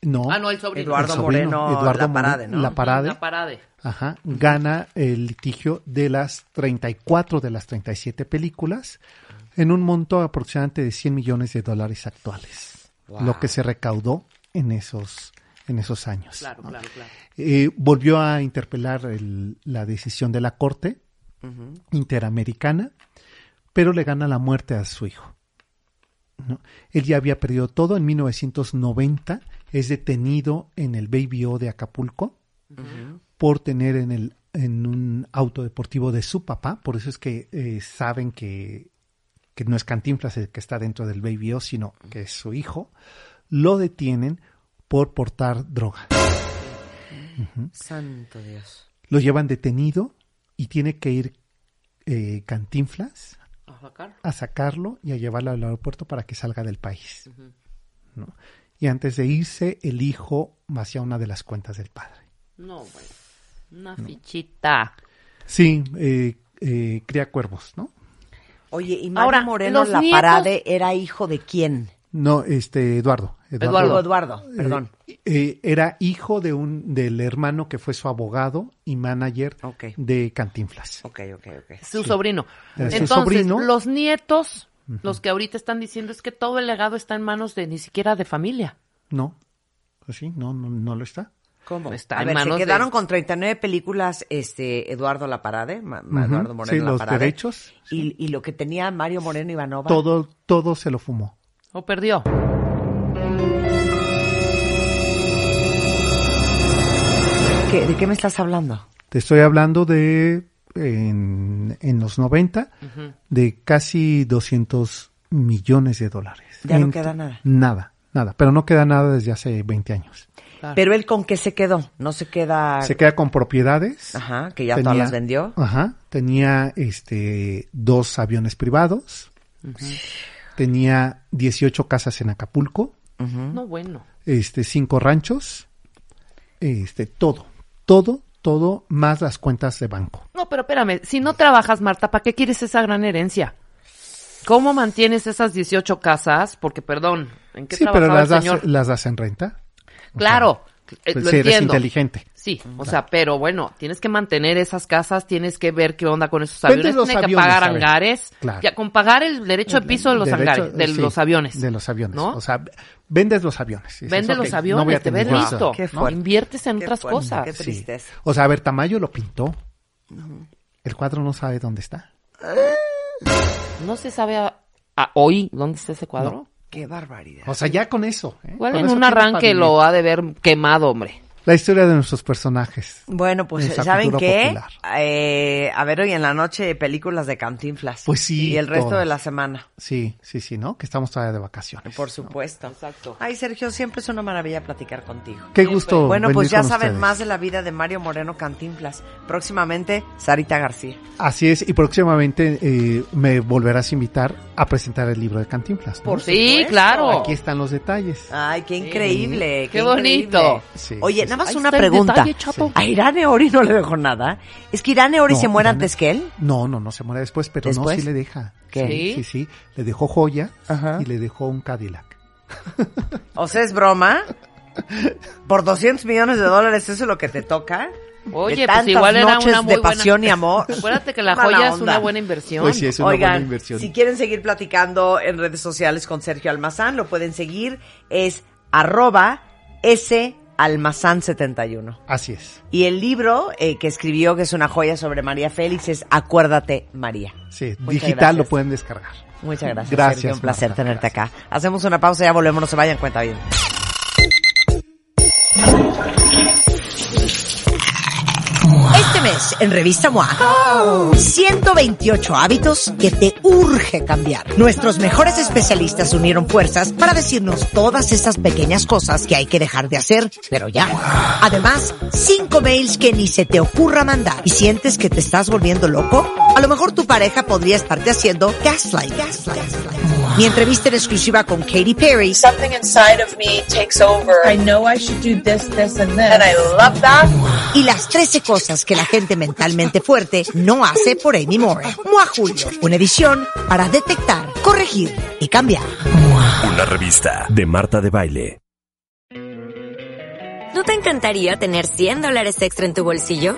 no, Ah, no, el sobrino. Eduardo el sobrino, Moreno Eduardo La Parade, ¿no? La Parade, La parade. ajá, gana el litigio de las 34 de las 37 películas en un monto aproximadamente de 100 millones de dólares actuales, Wow. lo que se recaudó en esos en esos años. Claro, ¿no? claro, claro. Eh, volvió a interpelar el- la decisión de la corte interamericana, pero le gana la muerte a su hijo. ¿no? Él ya había perdido todo. En 1990 es detenido en el Baby O de Acapulco por tener en, el, en un auto deportivo de su papá. Por eso es que eh, saben que, que no es Cantinflas el que está dentro del Baby O, sino que es su hijo. Lo detienen por portar droga. Santo Dios. Lo llevan detenido y tiene que ir eh, Cantinflas ¿A sacar? a sacarlo y a llevarlo al aeropuerto para que salga del país. ¿no? Y antes de irse, el hijo vacía una de las cuentas del padre. No, bueno. Una fichita. Sí, eh, eh, cría cuervos, ¿no? Oye, ¿y Mario Ahora, Moreno La nietos- Parade era hijo de quién? No, este, Eduardo. Eduardo. Eduardo, Eh, perdón. eh, era hijo de un, del hermano que fue su abogado y manager de Cantinflas. Ok, ok, ok. Su sobrino. Su Entonces, sobrino. los nietos, los que ahorita están diciendo es que todo el legado está en manos de ni siquiera de familia. No, pues sí, no, no, no lo está. ¿Cómo? Está a en ver, se manos de- quedaron con 39 películas este Eduardo La Parade, Ma- Ma- Ujú, Eduardo Moreno sí, los derechos. Y, y lo que tenía Mario Moreno Ivanova. Todo, todo se lo fumó. ¿O perdió? ¿Qué- ¿De qué me estás hablando? Te estoy hablando de en, en los 90 Ujú. de casi 200 millones de dólares. Ya no queda nada. Nada, nada. Pero no queda nada desde hace 20 años. Pero él con qué se quedó? No se queda. Se queda con propiedades. Ajá, que ya todas las vendió. Ajá. Tenía este dos aviones privados. Tenía 18 casas en Acapulco. No, bueno. Este, cinco ranchos. Este, todo. Todo, todo, más las cuentas de banco. No, pero espérame, si no trabajas, Marta, ¿para qué quieres esa gran herencia? ¿Cómo mantienes esas 18 casas? Porque, perdón, ¿en qué Sí, pero trabajaba las el das, las das en renta. Claro, eh, pues lo si eres inteligente. Sí, o sea, pero bueno, tienes que mantener esas casas, tienes que ver qué onda con esos Vendes aviones, tienes que pagar hangares, Claro. ya con pagar el derecho de piso de los Derecho- hangares, de sí, los aviones. De los aviones. ¿no? O sea, vendes los aviones. Dices, Vende ok, los no aviones, voy a te ves listo. ¿no? ¿no? Inviertes en Qué otras fuerte, cosas. Qué Sí. tristeza. O sea, a ver, Tamayo lo pintó. El cuadro no sabe dónde está. No se sabe a- a hoy dónde está ese cuadro. Qué barbaridad. O sea, ya con eso. ¿eh? Igual Con en eso un arranque lo ha de ver quemado, hombre. La historia de nuestros personajes. Bueno, pues ¿saben qué? Eh, a ver, hoy en la noche películas de Cantinflas. Pues sí, Y el resto todas. de la semana. Sí, sí, sí, ¿no? Que estamos todavía de vacaciones. Por supuesto. Exacto. Ay, Sergio, siempre es una maravilla platicar contigo. Qué gusto. Bueno, venir pues ya con saben ustedes. más de la vida de Mario Moreno Cantinflas. Próximamente, Sarita García. Así es, y próximamente eh, me volverás a invitar a presentar el libro de Cantinflas. ¿no? Por Sí, supuesto. claro. Aquí están los detalles. Ay, qué increíble. Qué bonito. Sí, Oye, nada más una pregunta. detalle. ¿A Irane Ori no le dejó nada? ¿Es que Irane Ori No, se muere antes que él? No, no, no se muere después, pero ¿Después? no, sí le deja. ¿Qué? Sí, sí, sí. Le dejó joya Ajá. y le dejó un Cadillac. O sea, es broma. Por 200 millones de dólares, ¿eso es lo que te toca? Oye, De pues tantas igual era noches una muy de pasión y amor. Acuérdate que la Mala joya es una buena inversión. Pues sí, es una Oigan, buena inversión. si quieren seguir platicando en redes sociales con Sergio Almazán, lo pueden seguir. Es arroba salmazán71. Así es. Y el libro eh, que escribió, que es una joya sobre María Félix, es Acuérdate María. Sí, Muchas digital gracias. lo pueden descargar. Muchas gracias. Gracias, Sergio, un placer Marta, tenerte acá. Hacemos una pausa, ya volvemos, no se vayan, cuenta bien. En Revista MOA, 128 hábitos que te urge cambiar. Nuestros mejores especialistas unieron fuerzas para decirnos todas esas pequeñas cosas que hay que dejar de hacer, pero ya. Además, 5 mails que ni se te ocurra mandar. ¿Y sientes que te estás volviendo loco? A lo mejor tu pareja podría estarte haciendo gaslight. Mi entrevista en exclusiva con Katy Perry. Something inside of me takes over. I know I should do this, this, and this. And I love that. y las 13 cosas que la gente mentalmente fuerte no hace por Amy Moore. Mua Julio, una edición para detectar, corregir y cambiar. Una revista de Marta de Baile. ¿No te encantaría tener 100 dólares extra en tu bolsillo?